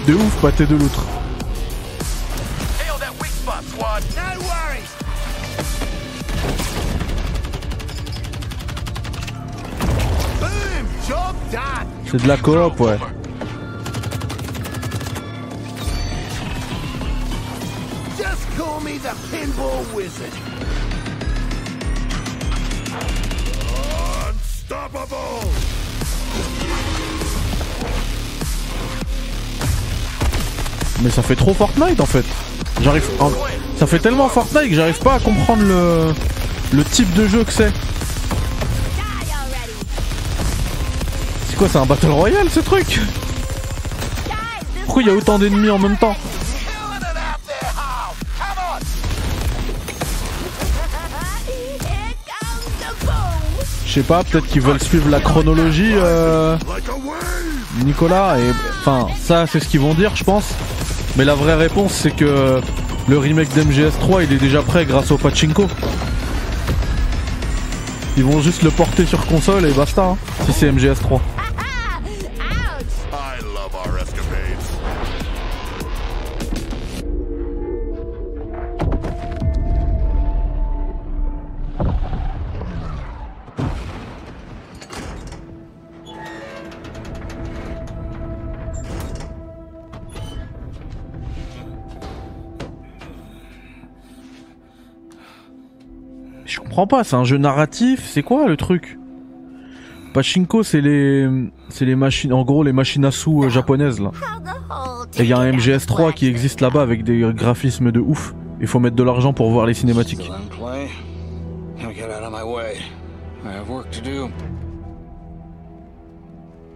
De ouf, pâté de l'outre. Nail that weak spot, squad. No worries. Boom. Job done. C'est de la coop, ouais. Just call me the pinball wizard. Unstoppable. Mais ça fait trop Fortnite en fait. J'arrive. Ça fait tellement Fortnite que j'arrive pas à comprendre le le type de jeu que c'est. C'est quoi, c'est un battle royale ce truc? Pourquoi il y a autant d'ennemis en même temps? Je sais pas, peut-être qu'ils veulent suivre la chronologie, euh, Nicolas. Et enfin, ça, c'est ce qu'ils vont dire, je pense. Mais la vraie réponse, c'est que le remake d'MGS3, il est déjà prêt grâce au pachinko. Ils vont juste le porter sur console et basta. hein, si c'est MGS3. Pas, c'est un jeu narratif, c'est quoi le truc? Pachinko, c'est les, c'est les machines, en gros les machines à sous euh, japonaises là. Et il y a un MGS3 qui existe là-bas avec des graphismes de ouf. Il faut mettre de l'argent pour voir les cinématiques.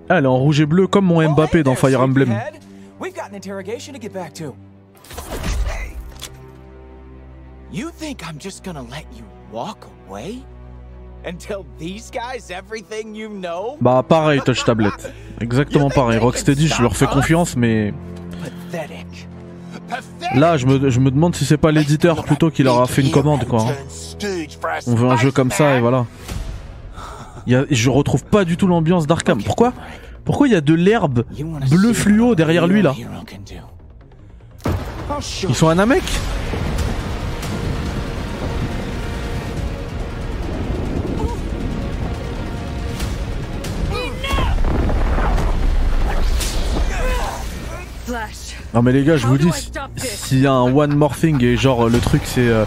Ah, elle est en rouge et bleu comme mon Mbappé dans Fire Emblem. You think I'm just gonna let you walk away? And tell these guys everything you know? Bah pareil, touch tablette. Exactement pareil. Rocksteady, je leur fais confiance, mais là, je me, je me demande si c'est pas l'éditeur plutôt qui leur a fait une commande quoi. hein. On veut un jeu comme ça et voilà. Il y a- je retrouve pas du tout l'ambiance d'Arkham. Pourquoi? Pourquoi il y a de l'herbe bleu fluo derrière lui là? Ils sont un Namek Non mais les gars, je vous dis, s'il y a un One More Thing et genre le truc c'est euh,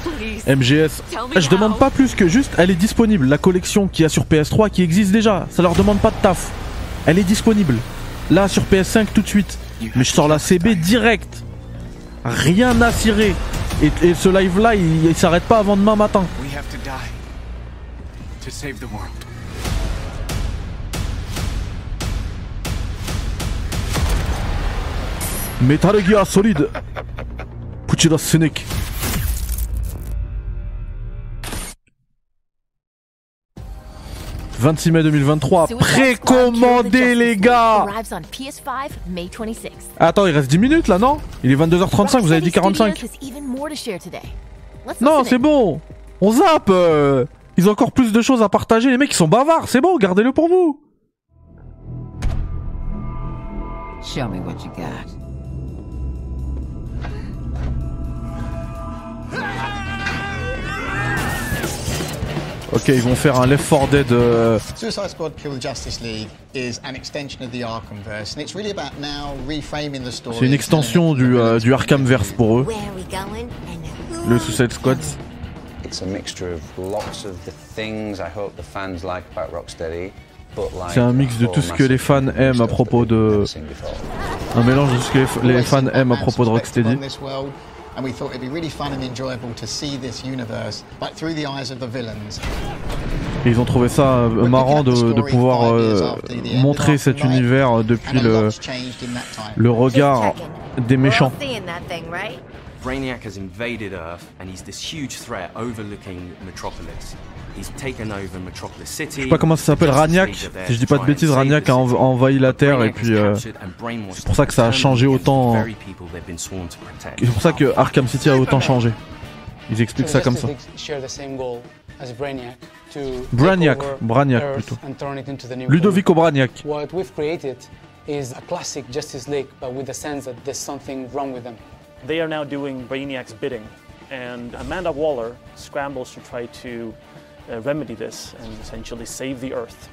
MGS, je demande pas plus que juste, elle est disponible. La collection qu'il y a sur PS3 qui existe déjà, ça leur demande pas de taf. Elle est disponible. Là sur PS5 tout de suite. Mais je sors la CB direct. Rien à cirer. Et, et ce live là, il, il s'arrête pas avant demain matin. Metal Gear Solid. Puchira Snake. « 26 mai 2023, précommandé les gars Arrives on PS5 May 26th. Attends, il reste 10 minutes là, non? Il est 22h35, vous avez dit 45 Studios has even more to share today. Let's Non, c'est bon On zappe euh. Ils ont encore plus de choses à partager, les mecs ils sont bavards, c'est bon, gardez-le pour vous Show me what you got. Ok, ils vont faire un Left 4 Dead... euh, Suicide Squad Kill Justice League is an extension of the Arkhamverse, and it's really about now reframing the story. C'est une extension du, euh, du Arkhamverse pour eux. Le Suicide Squad. It's a mixture of lots of the things I hope the fans like about Rocksteady, but like C'est un mix de tout ce que les fans aiment à propos de... Un mélange de tout ce que les fans aiment à propos de Rocksteady. And we thought it'd be really fun and enjoyable to see this universe, like through the eyes of the villains. Et ils ont trouvé ça euh, marrant de, de pouvoir euh, montrer cet univers euh, depuis le, le regard des méchants. Brainiac has invaded Earth and he's this huge threat overlooking Metropolis. He's taken over Metropolis City. Je sais pas comment ça s'appelle, Ragnac. Si je dis pas de bêtises, Ragnac a env- envahi la Terre et puis euh, c'est pour ça que ça a changé autant. C'est pour ça que Arkham City a autant changé. Ils expliquent ça comme ça. Share the same goal as Brainiac to Braniac, take over Braniac Earth plutôt. and turn it into the new Ludovico Braniac. What we've created is a classic Justice League, but with the sense that there's something wrong with them. They are now doing Brainiac's bidding, and Amanda Waller scrambles to try to uh, remedy this and essentially save the Earth.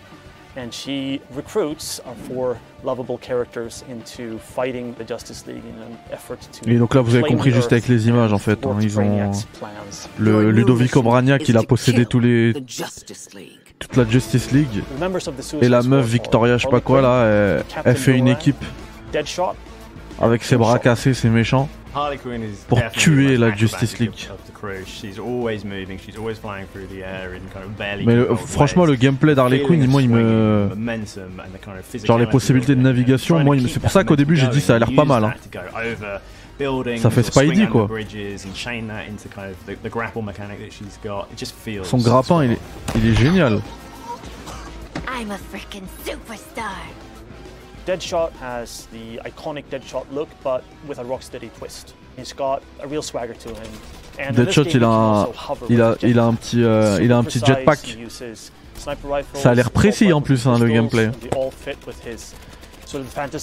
And she recruits our four lovable characters into fighting the Justice League in an effort to. Et donc là, vous avez compris the juste avec les images en fait. hein, ils ont le Ludovico Braniac, il a possédé tous les toute la Justice League. Et la meuf Victoria, je sais pas quoi là, elle, elle fait une équipe avec ses bras cassés, c'est méchant. Harley Quinn is Pour tuer the la Justice League. Of, of the crew. She's always moving. She's always flying through the air in kind of barely Mais le- controlled franchement, le gameplay d'Harley Quinn, moi, il me- Genre les possibilités de navigation, moi, il me- c'est pour ça qu'au début j'ai dit ça a l'air pas mal. hein. Ça fait Spidey, quoi. bridges and chain that into kind of the, the grapple mechanic that she's got. It just feels Son grappin, il est, il est génial. I'm a freaking superstar. Deadshot has the iconic Deadshot look, but with a rocksteady twist. He's got a real swagger to him. And Deadshot, il a un, il a, il a un petit, euh, il a un petit jetpack. Ça a l'air précis en plus, hein, le gameplay.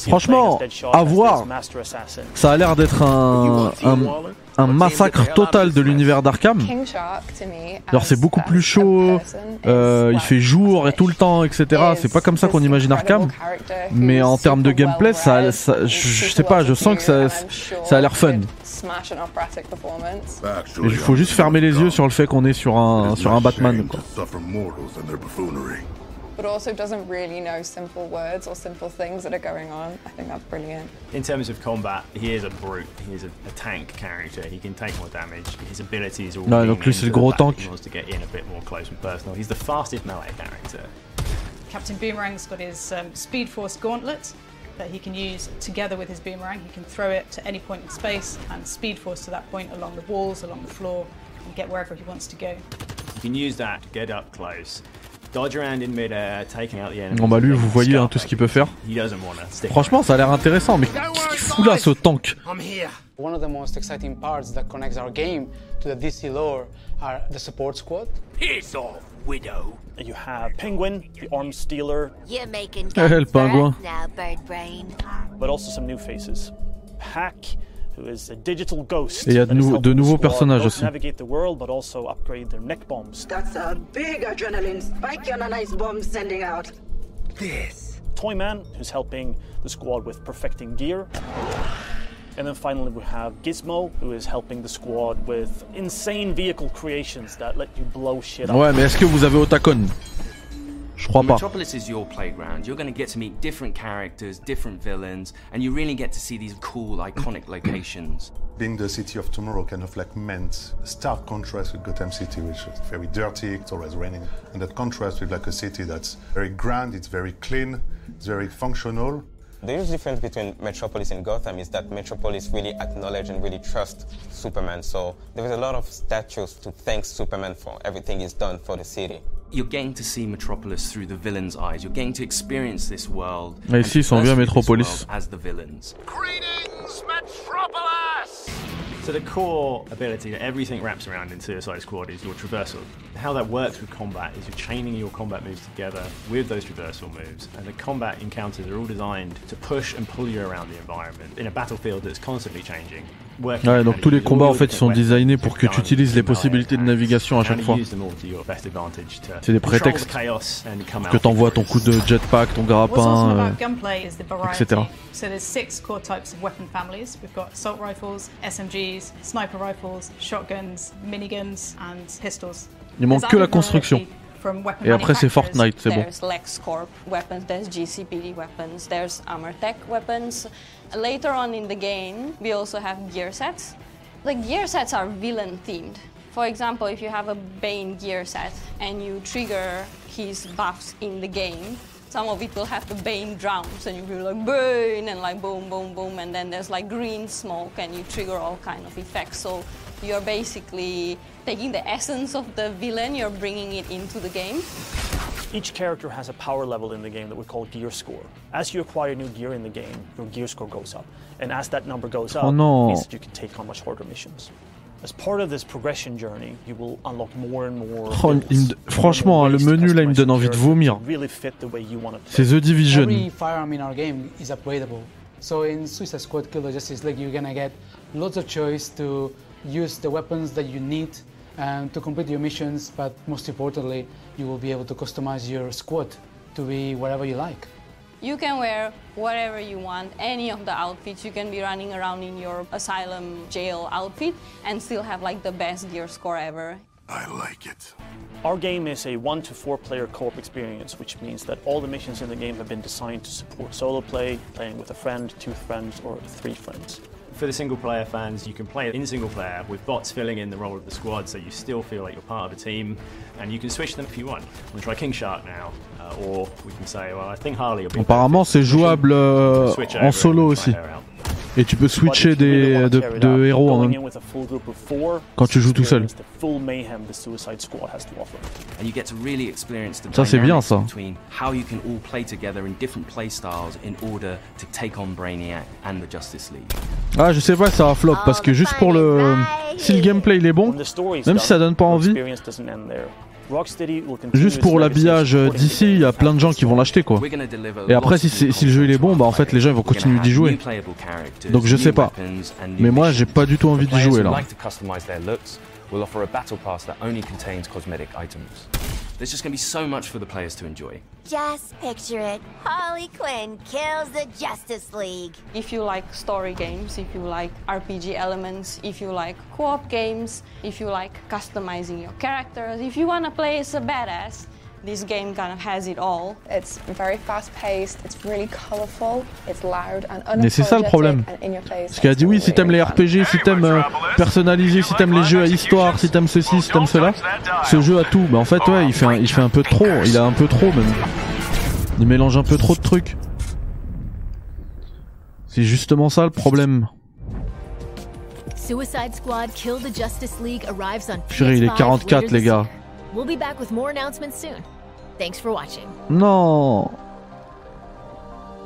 Franchement, à voir. Ça a l'air d'être un, un, un massacre total de l'univers d'Arkham. Alors c'est beaucoup plus chaud, euh, il fait jour et tout le temps, etc. C'est pas comme ça qu'on imagine Arkham. Mais en termes de gameplay, ça, ça- je, sais pas, je sens que ça, ça a l'air fun. Il faut juste fermer les yeux sur le fait qu'on est sur un, sur un Batman. Quoi. Suffer mortals and their buffoonery. But also doesn't really know simple words or simple things that are going on. I think that's brilliant. In terms of combat, he is a brute. He is a, a tank character. He can take more damage. His abilities are all Non, lean donc lui, c'est le the gros fact that tank. He wants to get in a bit more close and personal. He's the fastest melee character. Captain Boomerang's got his um, Speed Force gauntlet that he can use together with his boomerang. He can throw it to any point in space and Speed Force to that point along the walls, along the floor, and get wherever he wants to go. You can use that to get up close, Bon bah lui, vous voyez hein, tout ce qu'il peut faire. Franchement, ça a l'air intéressant, mais qu'est-ce qu'il fout là, ce tank I'm here. One of the most exciting parts that connects our game to the DC lore are the support squad. Piss off, Widow. You have Penguin, the arms stealer, You're making us now, Bird Brain. but also some new faces. Hack, who is a digital ghost. Et il y a de that is nou- helping de the nouveaux squad personnages both aussi. Navigate the world, but also upgrade their neck bombs. That's a big adrenaline spike and a nice bomb sending out. This. Toyman, who's helping the squad with perfecting gear. And then finally we have Gizmo, who is helping the squad with insane vehicle creations that let you blow shit up. Ouais, mais est-ce que vous avez Otacon Je crois pas. Metropolis is your playground. You're going to get to meet different characters, different villains, and you really get to see these cool, iconic locations. Being the city of tomorrow kind of like meant stark contrast with Gotham City, which is very dirty, it's always raining. And that contrast with like a city that's very grand, it's very clean, it's very functional. The huge difference between Metropolis and Gotham is that Metropolis really acknowledge and really trust Superman. So there is a lot of statues to thank Superman for everything he's done for the city. You're getting to see Metropolis through the villain's eyes. You're getting to experience this world. Ah, ici, ils sont bien à this Metropolis. world As the villains. So the core ability that everything wraps around in Suicide Squad is your traversal. How that works with combat is you're chaining your combat moves together with those traversal moves, and the combat encounters are all designed to push and pull you around the environment in a battlefield that's constantly changing. Ouais, donc tous les combats en fait ils sont designés pour que tu utilises les possibilités de navigation à chaque fois. C'est des prétextes. come Que t'envoies ton coup de jetpack, ton grappin, euh, etc. So there's six core types of weapon families. We've got assault rifles, SMGs, sniper rifles, shotguns, miniguns, and pistols. Il manque There's que la construction. Et après c'est. Fortnite, c'est bon. Later on in the game, we also have gear sets. The gear sets are villain themed. For example, if you have a Bane gear set and you trigger his buffs in the game, some of it will have the Bane drums and you'll be like Bane and like boom, boom, boom, and then there's like green smoke and you trigger all kind of effects. So you're basically taking the essence of the villain, you're bringing it into the game. Each character has a power level in the game that we call gear score. As you acquire new gear in the game, your gear score goes up. And as that number goes oh, up, Oh no. means that you can take on much harder missions. As part of this progression journey, you will unlock more and more. Oh, il me- Franchement, le menu là, il me donne envie de vomir. really fit the way you want to C'est The Division. Every firearm in our game is upgradable. So in Suicide Squad Kill the Justice League, you're gonna get lots of choice to use the weapons that you need and to complete your missions, but most importantly, you will be able to customize your squad to be whatever you like. You can wear whatever you want, any of the outfits. You can be running around in your asylum jail outfit and still have like the best gear score ever. I like it. Our game is a one to four player co op experience, which means that all the missions in the game have been designed to support solo play, playing with a friend, two friends, or three friends. For the single player fans, you can play it in single player with bots filling in the role of the squad so you still feel like you're part of a team and you can switch them if you want. We'll try King Shark now, uh, or we can say, well, I think Harley will be Apparemment, c'est jouable euh, en solo aussi. out. Et tu peux switcher des, de, de héros en Going même in with a full group of four, quand tu joues tout seul. Ça, c'est bien, ça. between how you can all play together in different play styles in order to take on Brainiac and the Justice League. Ah, je sais pas, ça va flop parce que juste pour le. Si le gameplay il est bon, même si ça donne pas envie, juste pour l'habillage euh, d'ici, il y a plein de gens qui vont l'acheter quoi. Et après, si, le jeu il est bon, bah en fait les gens ils vont continuer d'y jouer. Donc je sais pas. Mais moi j'ai pas du tout envie d'y jouer là. Like to customize their looks will offer a battle pass that only contains cosmetic items. There's just going to be so much for the players to enjoy. Just picture it. Harley Quinn kills the Justice League. If you like story games, if you like RPG elements, if you like co-op games, if you like customizing your characters, if you want to play as a badass, this game kind of has it all. It's very fast paced, it's really colourful, it's loud and Mais c'est ça le problème. and in your face. Parce qu'elle a dit oui, si t'aimes les RPG, si t'aimes euh, personnaliser, si t'aimes les jeux à histoire, si t'aimes ceci, si t'aimes cela, ce jeu a tout. Bah en fait ouais, il fait un, il fait un peu trop, il a un peu trop même. Il mélange un peu trop de trucs. C'est justement ça le problème. Suicide Squad Kill the Justice League arrives on Purée, il est PS5 44 later les gars. We'll be back with more announcements soon. Thanks for watching. Non.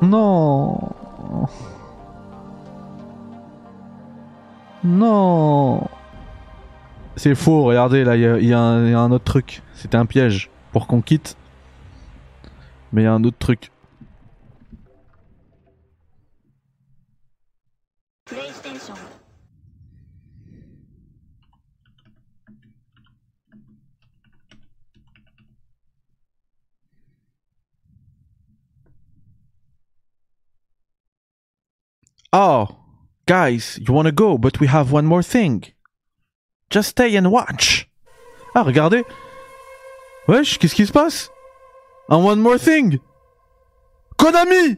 Non. Non. C'est faux, regardez là, il y a- y, y un autre truc. C'était un piège pour qu'on quitte. Mais il y a un autre truc. Oh, guys, you wanna go, but we have one more thing. Just stay and watch. Ah, regardez. Wesh, qu'est-ce qui se passe? One more thing. Konami!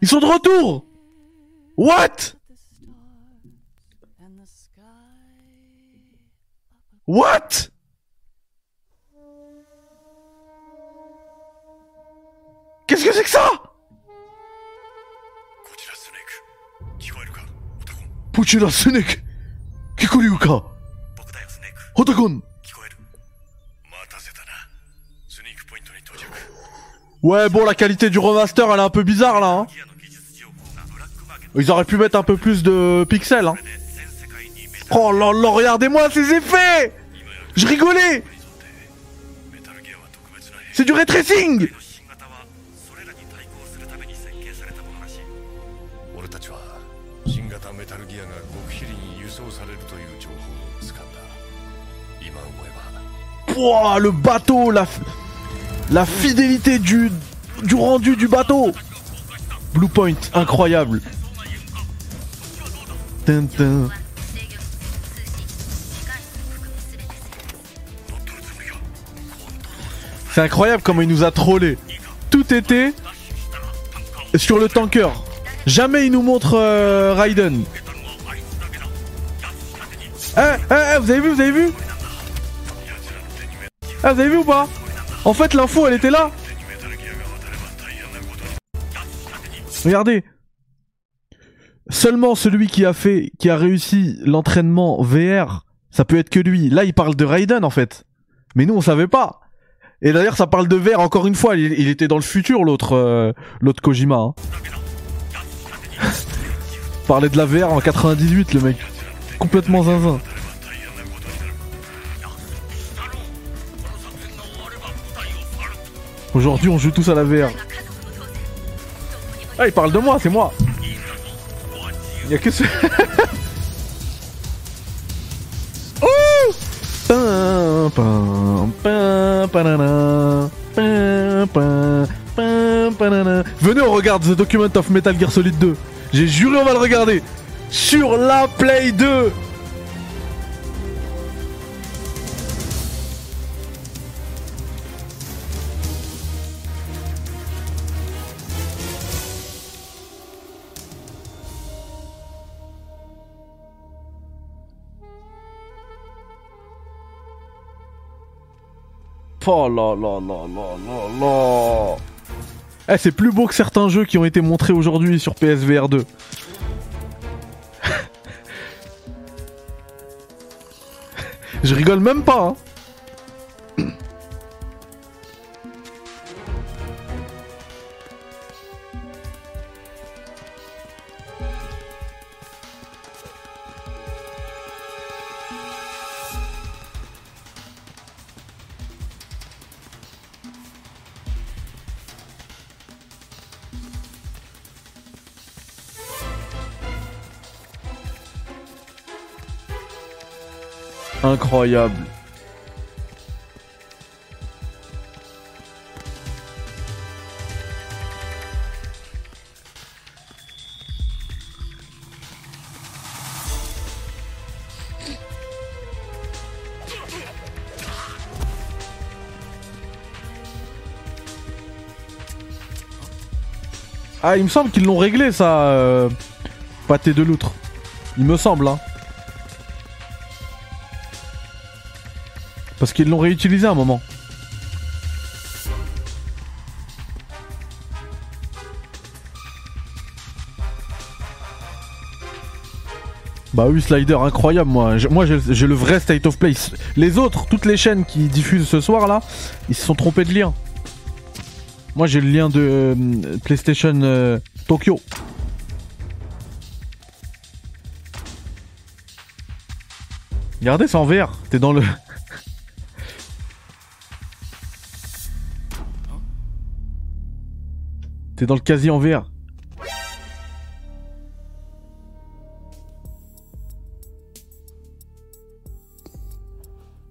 Ils sont de retour! What? What? Qu'est-ce que c'est que ça? Ouais, bon, la qualité du remaster, elle est un peu bizarre là. Hein. Ils auraient pu mettre un peu plus de pixels. Hein. Oh là là, regardez-moi ces effets! Je rigolais! C'est du ray Pouah, le bateau, la, la fidélité du, du rendu du bateau. Blue Point, incroyable. C'est incroyable comment il nous a trollé. Tout était sur le tanker. Jamais il nous montre euh, Raiden. Eh, eh, eh, vous avez vu, vous avez vu? Ah, vous avez vu ou pas En fait, l'info, elle était là. Regardez. Seulement celui qui a fait, qui a réussi l'entraînement VR, ça peut être que lui. Là, il parle de Raiden en fait. Mais nous, on savait pas. Et d'ailleurs, ça parle de VR encore une fois. Il, il était dans le futur, l'autre, euh, l'autre Kojima. Hein. Parlait de la VR en 98, le mec. Complètement zinzin. Aujourd'hui, on joue tous à la VR. Ah, il parle de moi, c'est moi. Il y a que ce. oh. Venez, on regarde The Document of Metal Gear Solid 2. J'ai juré, on va le regarder. Sur la Play 2. Oh là là là là là là Eh c'est plus beau que certains jeux qui ont été montrés aujourd'hui sur PSVR 2. Je rigole même pas hein. Ah, il me semble qu'ils l'ont réglé ça, euh... pâté de loutre. Il me semble, hein. Parce qu'ils l'ont réutilisé à un moment. Bah oui, Slider, incroyable moi. Moi j'ai le vrai State of Play. Les autres, toutes les chaînes qui diffusent ce soir là, ils se sont trompés de lien. Moi j'ai le lien de euh, PlayStation euh, Tokyo. Regardez, c'est en VR. T'es dans le. Dans le quasi en VR.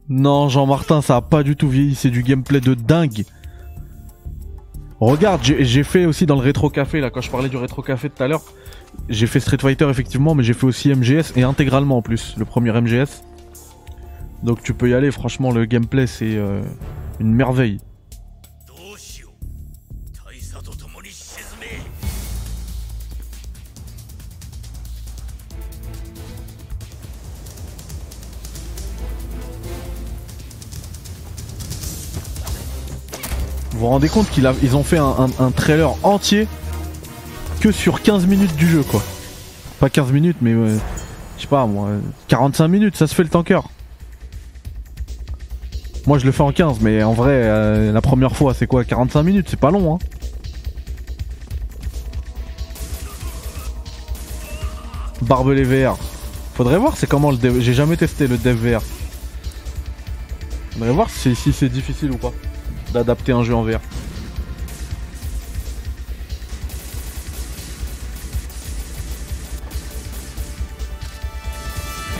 Non, Jean-Martin, ça a pas du tout vieilli. C'est du gameplay de dingue. Regarde, j'ai fait aussi dans le rétro café, là, quand je parlais du rétro café tout à l'heure. J'ai fait Street Fighter, effectivement, mais j'ai fait aussi MGS et intégralement en plus, le premier MGS. Donc tu peux y aller, franchement, le gameplay, c'est euh, une merveille. Vous rendez compte qu'ils ont fait un, trailer entier que sur 15 minutes du jeu quoi. Pas 15 minutes mais je sais pas moi 45 minutes ça se fait le tanker. Moi je le fais en 15 mais en vrai euh, la première fois c'est quoi 45 minutes? C'est pas long hein. Barbelé VR. Faudrait voir c'est comment le dev... J'ai jamais testé le dev VR. Faudrait voir si c'est difficile ou pas d'adapter un jeu en VR.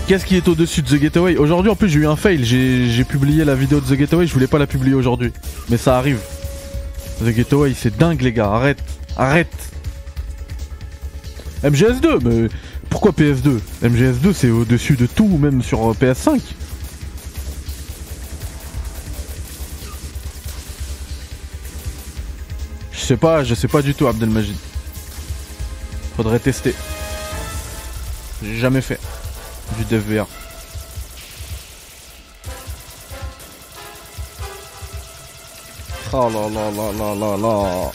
Qu'est-ce qui est au-dessus de The Getaway Aujourd'hui en plus j'ai eu un fail, j'ai publié la vidéo de The Getaway, je voulais pas la publier aujourd'hui. Mais ça arrive. The Getaway c'est dingue les gars, arrête, arrête. MGS2, mais pourquoi PS2 MGS2 c'est au-dessus de tout, même sur PS5. sais pas, je sais pas du tout Abdelmajid. Faudrait tester. J'ai jamais fait du DVR. Oh là là là là là là.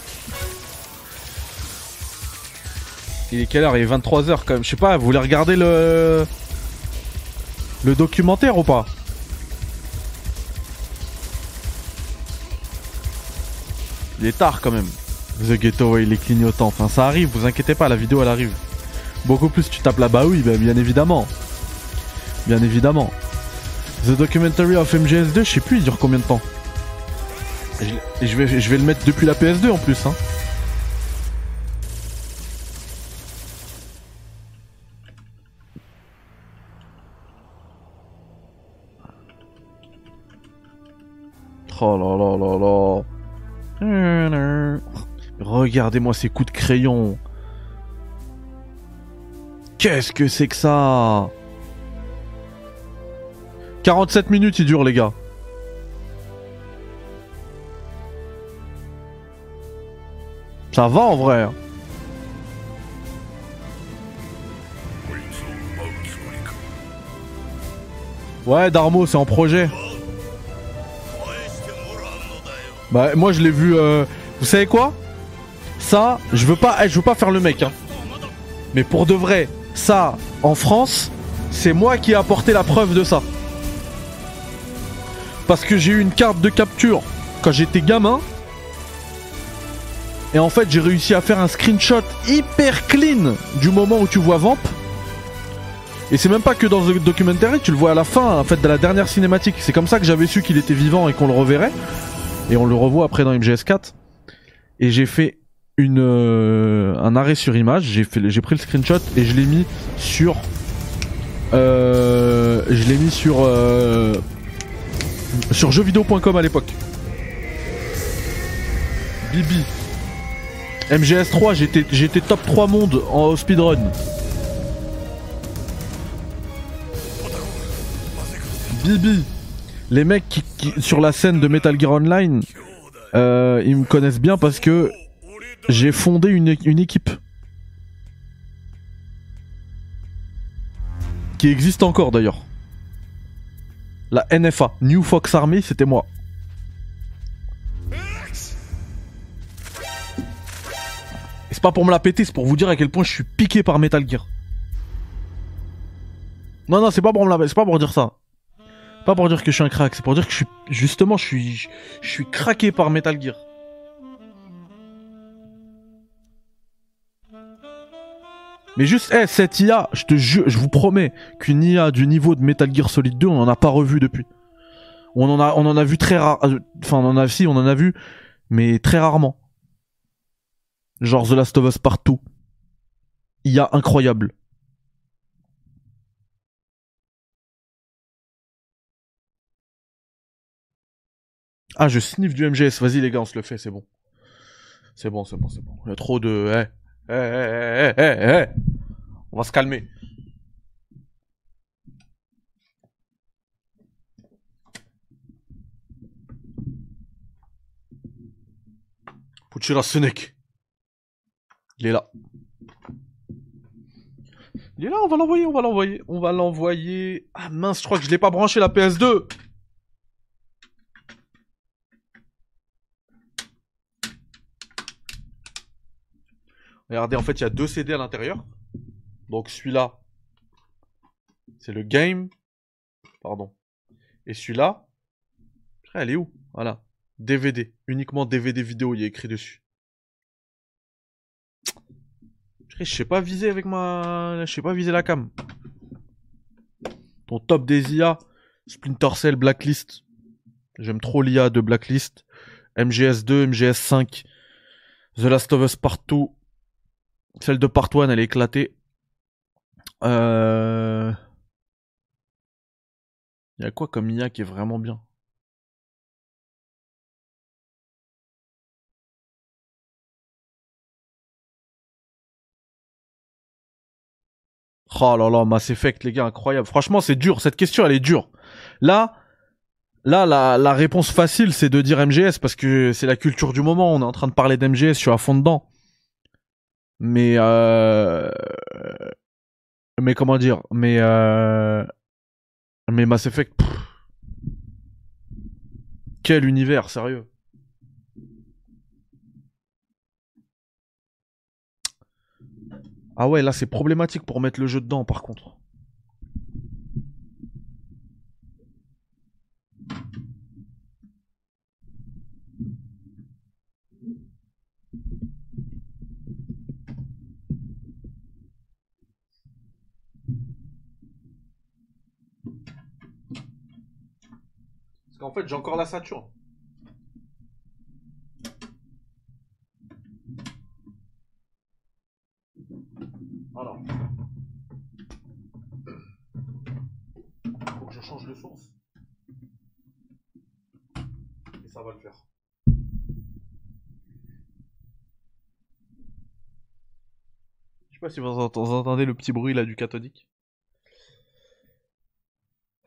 Il est quelle heure? Il est 23h quand même. Je sais pas, vous voulez regarder le. Le documentaire ou pas? Il est tard quand même. The Ghetto, il est clignotant. Enfin, ça arrive, vous inquiétez pas, la vidéo elle arrive. Beaucoup plus tu tapes là bas, oui, bah, bien évidemment. Bien évidemment. The Documentary of MGS2, je sais plus, il dure combien de temps je vais le mettre depuis la PS2 en plus. Hein. Oh là là là là. Regardez-moi ces coups de crayon. Qu'est-ce que c'est que ça? 47 minutes il dure les gars. Ça va en vrai. hein. Ouais, Darmo, c'est en projet. Bah, moi je l'ai vu. euh, Vous savez quoi? Ça, je veux pas, je veux pas faire le mec. Hein. Mais pour de vrai, ça, en France, c'est moi qui ai apporté la preuve de ça. Parce que j'ai eu une carte de capture quand j'étais gamin. Et en fait, j'ai réussi à faire un screenshot hyper clean du moment où tu vois Vamp. Et c'est même pas que dans le documentaire, tu le vois à la fin, en fait, de la dernière cinématique. C'est comme ça que j'avais su qu'il était vivant et qu'on le reverrait. Et on le revoit après dans MGS4. Et j'ai fait euh, un arrêt sur image. J'ai pris le screenshot et je l'ai mis sur, euh, je l'ai mis sur, euh, sur jeuxvideo.com à l'époque. Bibi. MGS3, j'étais, top 3 monde en speedrun. Bibi. Les mecs qui, qui- sur la scène de Metal Gear Online, ils me connaissent bien parce que j'ai fondé une, une équipe. Qui existe encore d'ailleurs. La NFA, New Fox Army, c'était moi. Et c'est pas pour me la péter, c'est pour vous dire à quel point je suis piqué par Metal Gear. Non, non, c'est pas pour me la c'est pas pour dire ça. Pas pour dire que je suis un crack, c'est pour dire que je suis justement je suis je suis craqué par Metal Gear. Mais juste, eh, cette IA, je te jure, je vous promets qu'une IA du niveau de Metal Gear Solid 2, on en a pas revu depuis. On en a, on en a vu très rare, euh, enfin, on en a, si, on en a vu, mais très rarement. Genre The Last of Us partout. IA incroyable. Ah, je sniffe du MGS. Vas-y, les gars, on se le fait, c'est bon. C'est bon, c'est bon, c'est bon. Il trop de. Eh, eh, eh, eh, eh, eh. On va se calmer. Puchira Senek. Il est là. Il est là, on va l'envoyer, on va l'envoyer. On va l'envoyer. Ah mince, je crois que je l'ai pas branché la PS2. Regardez, en fait, il y a deux CD à l'intérieur. Donc celui-là, c'est le game. Pardon. Et celui-là, elle est où? Voilà. DVD. Uniquement DVD vidéo, il y a écrit dessus. Je sais pas viser avec ma... Je sais pas viser la cam. Ton top des IA, Splinter Cell, Blacklist. J'aime trop l'IA de Blacklist. MGS2, MGS5. The Last of Us Partout. Celle de Part 1, elle est éclatée. Euh... Il y a quoi comme IA qui est vraiment bien? Oh là là, Mass Effect, les gars, incroyable. Franchement, c'est dur. Cette question, elle est dure. Là, là, la, la réponse facile, c'est de dire MGS parce que c'est la culture du moment. On est en train de parler d'MGS, je suis à fond dedans mais euh, mais comment dire mais euh, mais Mass Effect quel univers sérieux. Ah ouais là c'est problématique pour mettre le jeu dedans par contre. Qu'en fait j'ai encore la Saturne. Voilà. Faut que je change de source. Et ça va le faire. Je sais pas si vous entendez le petit bruit là du cathodique.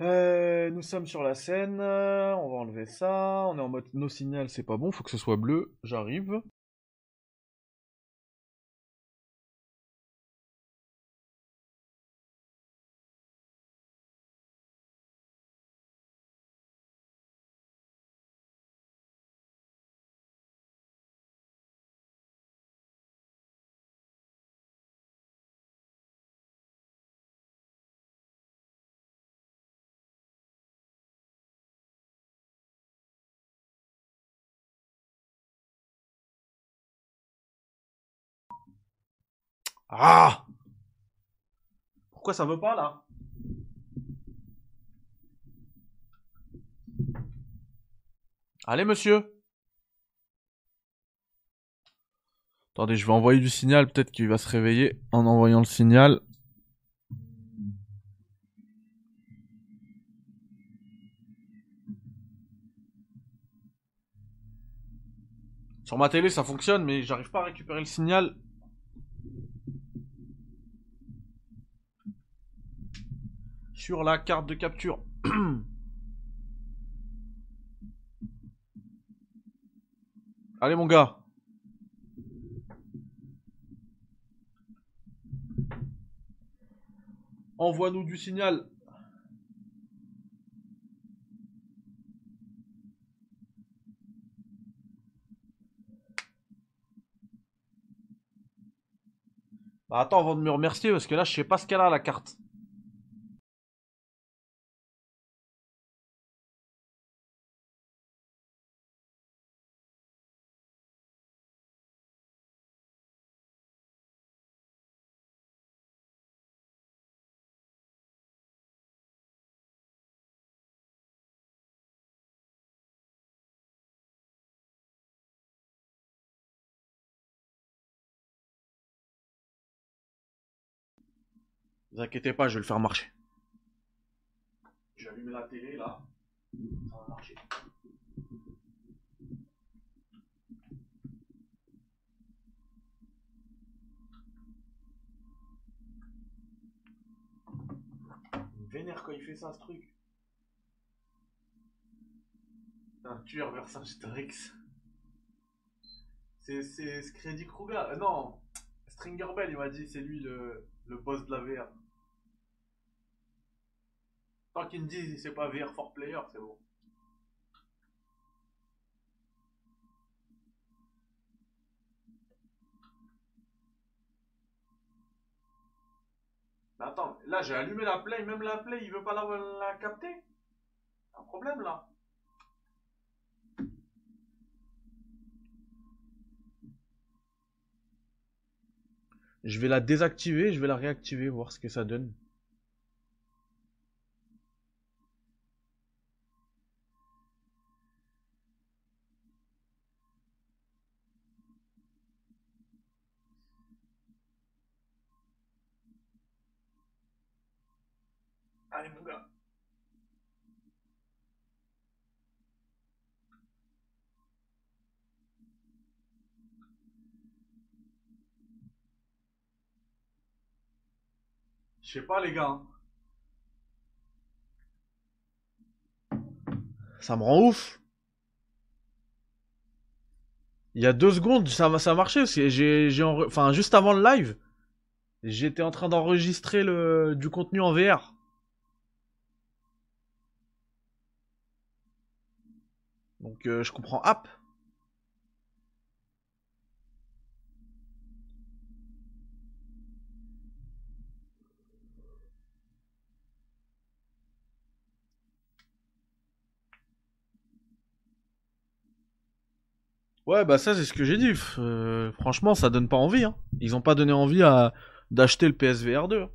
Euh, nous sommes sur la scène, euh, on va enlever ça, on est en mode no signal, c'est pas bon, faut que ce soit bleu, j'arrive. Ah Pourquoi ça veut pas là? Allez monsieur Attendez, je vais envoyer du signal, peut-être qu'il va se réveiller en envoyant le signal. Sur ma télé ça fonctionne mais j'arrive pas à récupérer le signal. Sur la carte de capture. Allez mon gars. Envoie-nous du signal. Bah attends avant de me remercier parce que là je sais pas ce qu'elle a la carte. Ne vous inquiétez pas, je vais le faire marcher. J'ai allumé la télé là. Ça va marcher. Vénère quand il fait ça ce truc. Un tueur Vercingétorix. C'est c'est Screddy Kruger. Euh, non, Stringer Bell, il m'a dit, c'est lui le, le boss de la VR. Tant qu'il me dit c'est pas VR for player, c'est bon. Attends, là j'ai allumé la play, même la play, il veut pas la, la capter Un problème là Je vais la désactiver, je vais la réactiver, voir ce que ça donne. Allez mon gars. Je sais pas les gars. hein. Ça me rend ouf. Il y a deux secondes, ça, ça a marché j'ai, enfin juste avant le live, j'étais en train d'enregistrer le du contenu en VR. Donc euh, je comprends app. Ouais, bah ça c'est ce que j'ai dit. Euh, franchement, ça donne pas envie. Hein. Ils ont pas donné envie à d'acheter le PSVR 2.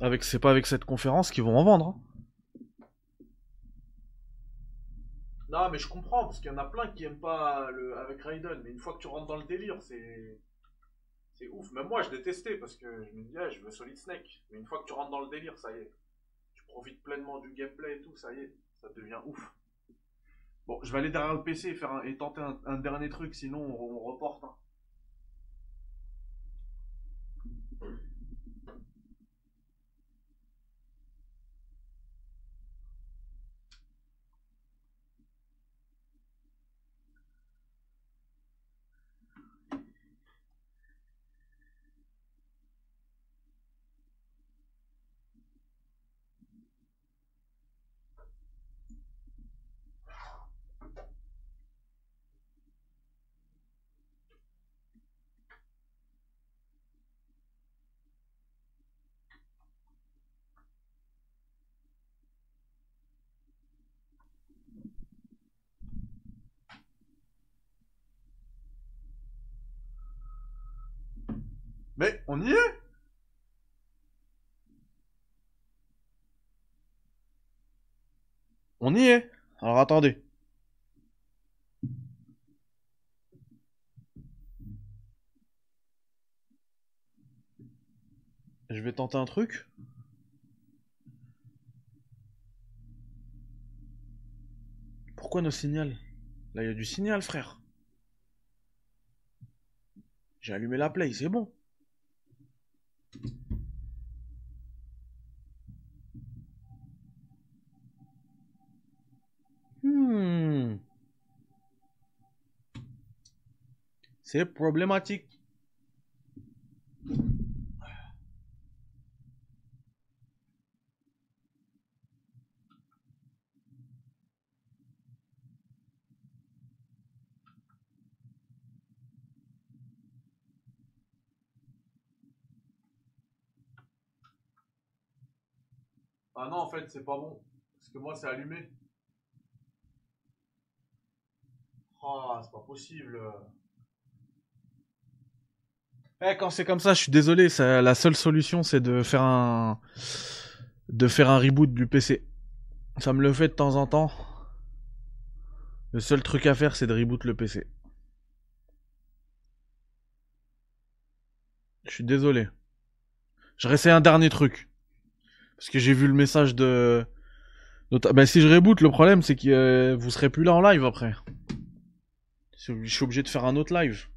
Avec, c'est pas avec cette conférence qu'ils vont en vendre. hein. Non, mais je comprends parce qu'il y en a plein qui aiment pas le avec Raiden. Mais une fois que tu rentres dans le délire, c'est c'est ouf. Même moi, je détestais parce que je me disais, ah, je veux Solid Snake. Mais une fois que tu rentres dans le délire, ça y est, tu profites pleinement du gameplay et tout, ça y est, ça devient ouf. Bon, je vais aller derrière le PC et, faire un- et tenter un, dernier truc, sinon on, on reporte. hein. On y est On y est Alors attendez. Je vais tenter un truc. Pourquoi nos signal Là, il y a du signal, frère. J'ai allumé la play, c'est bon. Hmm. C'est problématique. Ah non, en fait, c'est pas bon. Parce que moi, c'est allumé. Ah, c'est pas possible. Eh, quand c'est comme ça, je suis désolé. ça- la seule solution, c'est de faire un, de faire un reboot du PC. Ça me le fait de temps en temps. Le seul truc à faire, c'est de reboot le PC. Je suis désolé. Je réessaye un dernier truc. Parce que j'ai vu le message de... Bah, si je reboot, le problème, c'est que euh, vous serez plus là en live après. Je suis obligé de faire un autre live.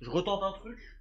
Je retente un truc.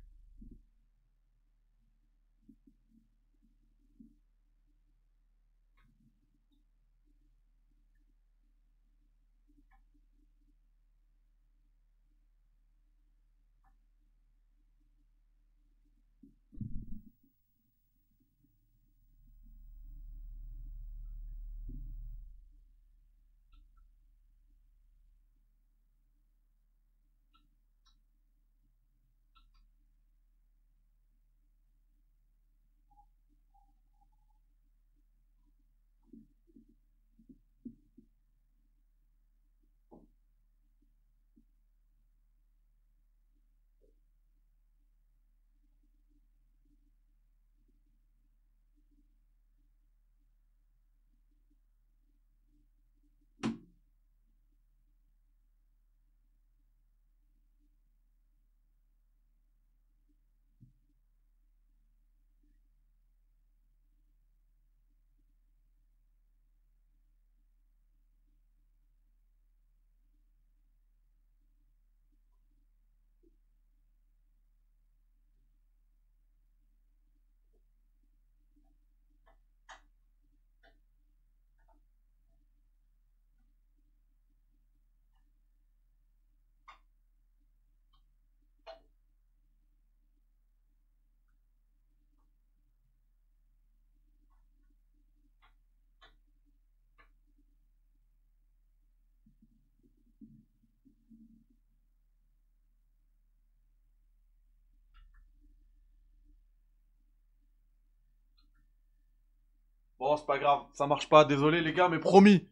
Bon, c'est pas grave, ça marche pas, désolé les gars, mais promis.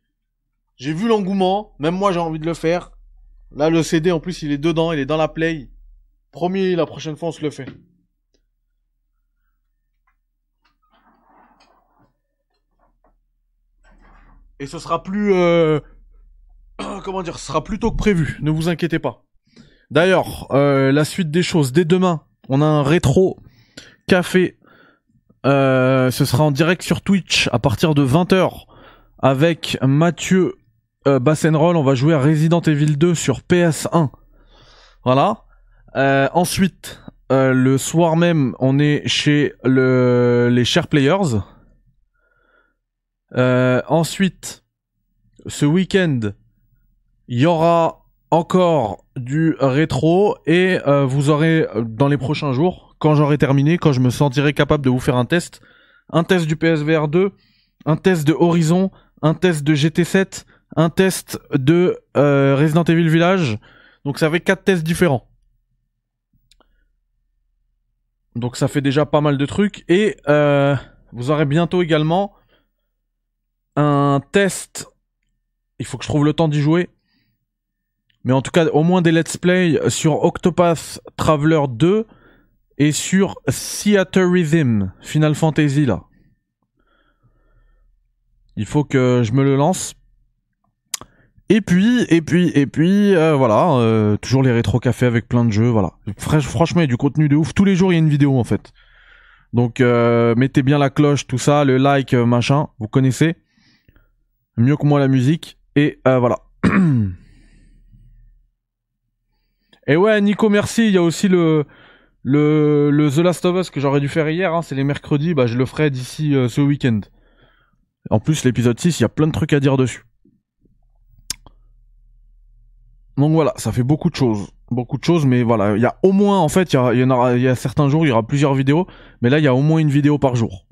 J'ai vu l'engouement, même moi j'ai envie de le faire. Là, le CD, en plus, il est dedans, il est dans la play. Promis, la prochaine fois, on se le fait. Et ce sera plus... euh, Comment dire Ce sera plus tôt que prévu, ne vous inquiétez pas. D'ailleurs, euh, la suite des choses, dès demain, on a un rétro café. Euh, ce sera en direct sur Twitch à partir de 20h avec Mathieu euh, Bassenroll. On va jouer à Resident Evil 2 sur PS1. Voilà. Euh, ensuite, euh, le soir même, on est chez le, les Share Players. Euh, ensuite, ce week-end, il y aura encore du rétro et vous aurez dans les prochains jours, quand j'aurai terminé, quand je me sentirai capable de vous faire un test, un test du PSVR 2, un test de Horizon, un test de GT7, un test de euh, Resident Evil Village. Donc ça fait quatre tests différents. Donc ça fait déjà pas mal de trucs et euh, vous aurez bientôt également un test. Il faut que je trouve le temps d'y jouer. Mais en tout cas, au moins des let's play sur Octopath Traveler 2 et sur Theater Rhythm, Final Fantasy là. Il faut que je me le lance. Et puis, et puis, et puis, euh, voilà, euh, toujours les rétro cafés avec plein de jeux, voilà. Fr- franchement, il y a du contenu de ouf. Tous les jours, il y a une vidéo en fait. Donc, euh, mettez bien la cloche, tout ça, le like, machin, vous connaissez. Mieux que moi la musique. Et voilà. Et ouais, Nico, merci. Il y a aussi le, le, The Last of Us que j'aurais dû faire hier. hein. C'est les mercredis. Bah, je le ferai d'ici euh, ce week-end. En plus, l'épisode 6, il y a plein de trucs à dire dessus. Donc voilà, ça fait beaucoup de choses. Beaucoup de choses, mais voilà. Il y a au moins, en fait, il y, a, y a certains jours, il y aura plusieurs vidéos. Mais là, il y a au moins une vidéo par jour.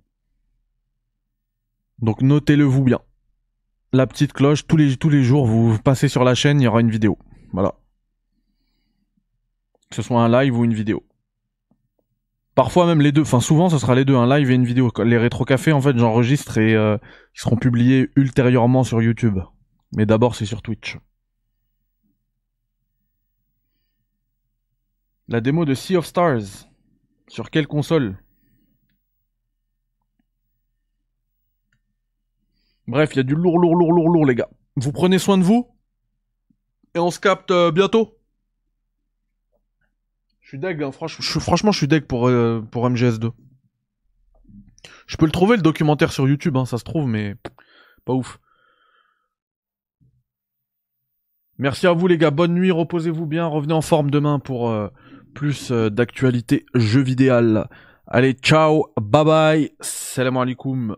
Donc notez-le vous bien. La petite cloche, tous les, tous les jours, vous passez sur la chaîne, il y aura une vidéo. Voilà. Que ce soit un live ou une vidéo. Parfois même les deux, enfin souvent ce sera les deux, un live et une vidéo. Les rétro cafés en fait j'enregistre et euh, ils seront publiés ultérieurement sur YouTube. Mais d'abord c'est sur Twitch. La démo de Sea of Stars. Sur quelle console? Bref, il y a du lourd, lourd, lourd, lourd, lourd les gars. Vous prenez soin de vous et on se capte euh, bientôt. Je suis deg, hein, franchement, je suis deg pour, euh, pour MGS2. Je peux le trouver, le documentaire sur YouTube, hein, ça se trouve, mais pas ouf. Merci à vous, les gars. Bonne nuit, reposez-vous bien. Revenez en forme demain pour euh, plus euh, d'actualité jeux vidéo. Allez, ciao, bye bye, salam alaikum.